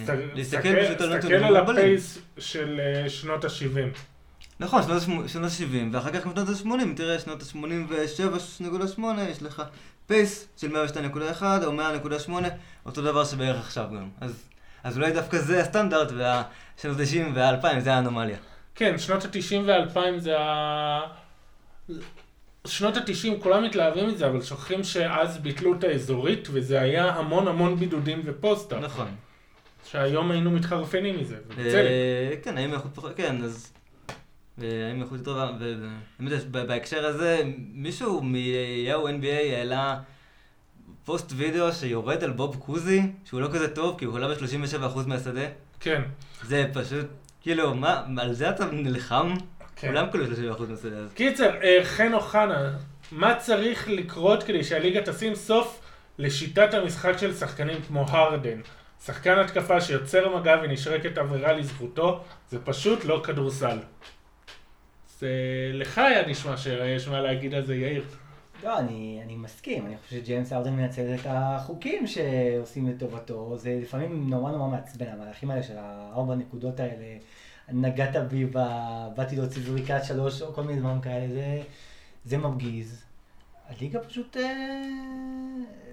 Speaker 1: אה, להסתכל פשוט על נתונים תסתכל על הפייס של שנות ה-70.
Speaker 3: נכון, שנות ה-70, ואחר כך בשנות ה-80, תראה, שנות ה-87.8, יש לך pace של 102.1 או 100.8, אותו דבר שבערך עכשיו גם. אז אז אולי דווקא זה הסטנדרט, והשנות ה-90 וה-2000 זה האנומליה.
Speaker 1: כן, שנות ה-90 וה-2000 זה ה... שנות ה-90 כולם מתלהבים מזה, אבל שוכחים שאז ביטלו את האזורית, וזה היה המון המון בידודים ופוסטה.
Speaker 3: נכון.
Speaker 1: שהיום היינו מתחרפנים מזה, ובצדק.
Speaker 3: אה, כן, האם איכות פחות, כן, אז... האם איכות טובה, ובאמת בהקשר הזה, מישהו מ-YO NBA העלה פוסט וידאו שיורד על בוב קוזי, שהוא לא כזה טוב, כי הוא עולה ב-37% מהשדה.
Speaker 1: כן.
Speaker 3: זה פשוט, כאילו, מה, על זה אתה נלחם? כן. כולם כולו 30% מהשדה.
Speaker 1: קיצר, אה, חן אוחנה, מה צריך לקרות כדי שהליגה תשים סוף לשיטת המשחק של שחקנים כמו הרדן? שחקן התקפה שיוצר מגע ונשרקת עבירה לזכותו, זה פשוט לא כדורסל. זה לך היה נשמע שיש מה להגיד על זה, יאיר.
Speaker 2: לא, אני, אני מסכים, אני חושב שג'יימס ארדן מנצל את החוקים שעושים לטובתו, זה לפעמים נורא נורא מעצבן, המהלכים האלה של הארבע נקודות האלה, נגעת בי, באתי להוציא זריקת שלוש או כל מיני דברים כאלה, זה, זה מרגיז. הליגה פשוט, אה,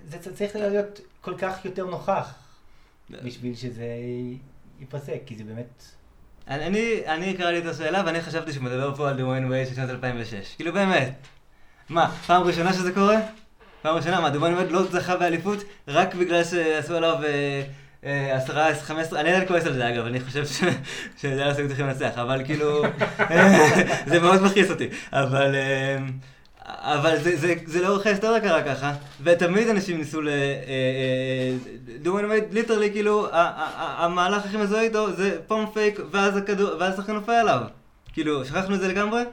Speaker 2: זה צריך להיות כל כך יותר נוכח בשביל שזה ייפסק, כי זה באמת...
Speaker 3: אני, אני קראתי את השאלה ואני חשבתי שהוא מדבר פה על דוויין ווי של שנת 2006, כאילו באמת. מה, פעם ראשונה שזה קורה? פעם ראשונה, מה, דובון באמת לא זכה באליפות רק בגלל שעשו עליו אה, אה, עשרה, חמש עשרה, אני עדיין כועס על זה אגב, אני חושב שדאלאס היו צריכים לנצח, אבל כאילו, (laughs) זה מאוד מכעיס אותי, אבל... אה, אבל זה, זה, זה לאורך ההיסטוריה קרה ככה, ותמיד אנשים ניסו ל... דוויין וייד, literally, כאילו, המהלך הכי מזוהה איתו זה pump fake, ואז הכדור, ואז השחקן נופל עליו. כאילו, שכחנו את זה לגמרי?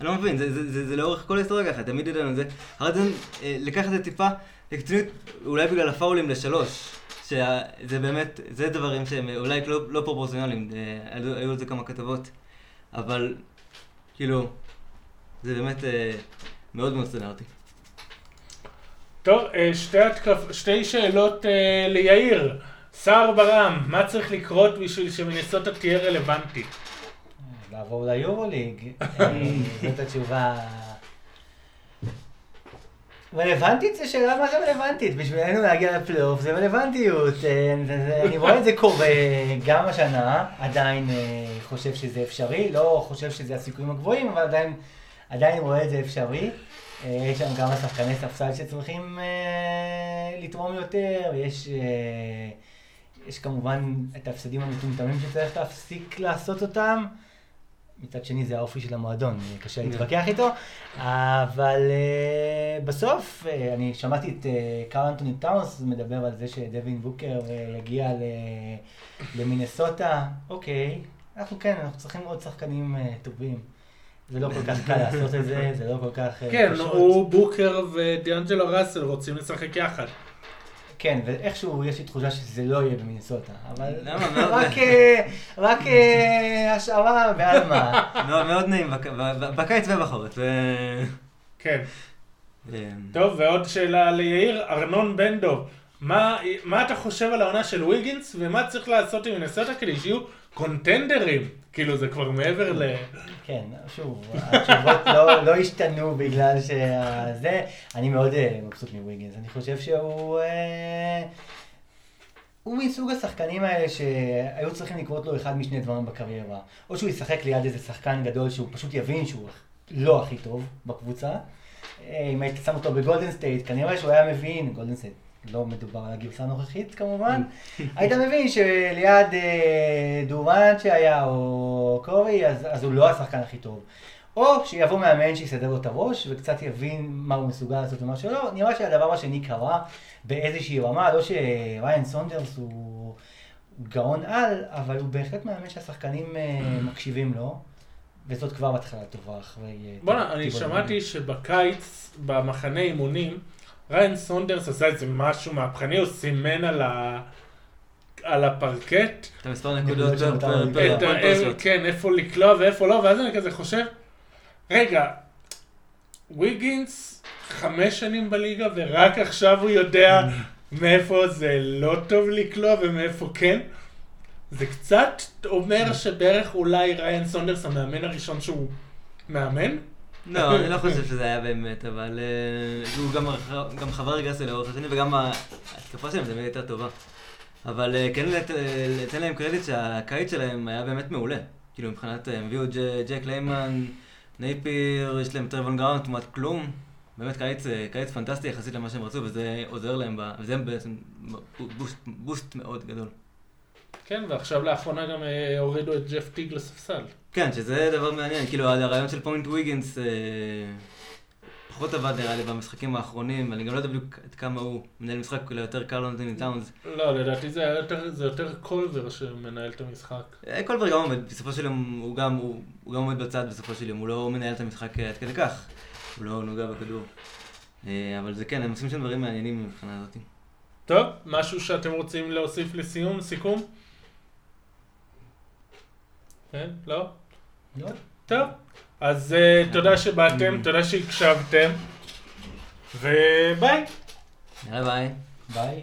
Speaker 3: אני לא מבין, זה, זה, זה, זה לאורך כל ההיסטוריה ככה, תמיד ידענו את זה. הרדן אה, לקח את זה טיפה לקיצוניות, אולי בגלל הפאולים לשלוש. שזה באמת, זה דברים שהם אה, אולי לא, לא פרופורציונליים, אה, היו, על זה כמה כתבות, אבל כאילו, זה באמת אה, מאוד מאוד סטנדרטי.
Speaker 1: טוב, אה, שתי, התקפ... שתי שאלות אה, ליאיר. סער ברם, מה צריך לקרות בשביל שמינסוטה תהיה רלוונטית?
Speaker 2: לעבור ליורוליג, (laughs) זאת התשובה. רלוונטית? זה שאלה מה זה רלוונטית, בשבילנו להגיע לפלייאוף זה רלוונטיות, אה, אני רואה את זה קורה גם השנה, עדיין אה, חושב שזה אפשרי, לא חושב שזה הסיכויים הגבוהים, אבל עדיין, עדיין רואה את זה אפשרי. אה, יש שם כמה שחקני ספסל שצריכים לתרום יותר, יש, יש כמובן את ההפסדים המטומטמים שצריך להפסיק לעשות אותם. מצד שני זה האופי של המועדון, קשה להתווכח איתו, אבל uh, בסוף uh, אני שמעתי את קארל אנטוני טאונס מדבר על זה שדווין בוקר uh, יגיע ל- למינסוטה, אוקיי, אנחנו כן, אנחנו צריכים עוד שחקנים טובים. זה לא כל כך קל לעשות את זה, זה לא כל כך
Speaker 1: כן. הוא בוקר ודיאנג'לו ראסל רוצים לשחק יחד.
Speaker 2: כן, ואיכשהו יש לי תחושה שזה לא יהיה במינסוטה, אבל רק, אה, רק אה, השערה בעלמא.
Speaker 3: מאוד, מאוד נעים, בקיץ ובחורף. ו-
Speaker 1: כן.
Speaker 3: אה,
Speaker 1: טוב, ועוד שאלה ליאיר, ארנון בן דב. מה, מה אתה חושב על העונה של ויגינס, ומה צריך לעשות עם מינסוטה כדי שיהיו קונטנדרים? כאילו, זה כבר מעבר ל...
Speaker 2: כן, שוב, התשובות לא, לא השתנו בגלל שזה, אני מאוד אה, מבסוט מוויגינס, אני חושב שהוא... אה, הוא מסוג השחקנים האלה שהיו צריכים לקרות לו אחד משני דברים בקריירה. או שהוא ישחק ליד איזה שחקן גדול שהוא פשוט יבין שהוא לא הכי טוב בקבוצה. אה, אם היית שם אותו בגולדן סטייט, כנראה שהוא היה מבין, גולדן סטייט, לא מדובר על הגרסה הנוכחית כמובן, היית מבין שליד אה, דורנט שהיה, או קורי, אז, אז הוא לא השחקן הכי טוב. או שיבוא מאמן שיסדר לו את הראש, וקצת יבין מה הוא מסוגל לעשות ומה שלא. נראה שהדבר השני קרה באיזושהי רמה, לא שראיין סונדרס הוא גאון על, אבל הוא בהחלט מאמן שהשחקנים אה, מקשיבים לו, וזאת כבר התחלה טובה אחרי... אה,
Speaker 1: בואנה, אני שמעתי שבקיץ, במחנה אימונים, ראיין סונדרס עשה איזה משהו מהפכני, הוא סימן על ה... על הפרקט,
Speaker 3: את המספר
Speaker 2: נקודות.
Speaker 1: כן, איפה לקלוע ואיפה לא, ואז אני כזה חושב, רגע, ויגינס חמש שנים בליגה ורק עכשיו הוא יודע (laughs) מאיפה זה לא טוב לקלוע ומאיפה כן? זה קצת אומר שבערך אולי ריין סונדרס המאמן הראשון שהוא מאמן?
Speaker 3: לא, אני לא חושב שזה היה באמת, אבל אה, הוא גם חבר גסי לאורך השנים, וגם ההתקפה שלהם תמיד הייתה טובה. אבל אה, כן לת- לתת להם קרדיט שהקיץ שלהם היה באמת מעולה. כאילו מבחינת, אה, הם הביאו ג'ק ליימן, נייפיר, יש להם טרבון גראהם, כמעט כלום. באמת קיץ, אה, קיץ פנטסטי יחסית למה שהם רצו, וזה עוזר להם, וזה בעצם boost, boost מאוד גדול.
Speaker 1: כן, ועכשיו לאחרונה גם אה, הורידו את ג'ף טיג לספסל.
Speaker 3: כן, שזה דבר מעניין, כאילו הרעיון של point ויגינס אה, פחות עבד נראה לי במשחקים האחרונים, אני גם לא יודע בדיוק עד כמה הוא מנהל משחק, אלא יותר קרל אנטוני טאונס.
Speaker 1: לא, לדעתי זה יותר, זה יותר קולבר שמנהל את המשחק.
Speaker 3: אה, קולבר גם עומד, בסופו של יום הוא גם, הוא, הוא גם עומד בצד בסופו של יום, הוא לא מנהל את המשחק אה, עד כדי כך, הוא לא נוגע בכדור. אה, אבל זה כן, הם עושים שם דברים מעניינים מבחינה הזאת.
Speaker 1: טוב, משהו שאתם רוצים להוסיף לסיום, סיכום? כן?
Speaker 2: לא?
Speaker 1: טוב. אז uh, תודה שבאתם, תודה שהקשבתם, וביי.
Speaker 3: יאללה ביי.
Speaker 2: ביי.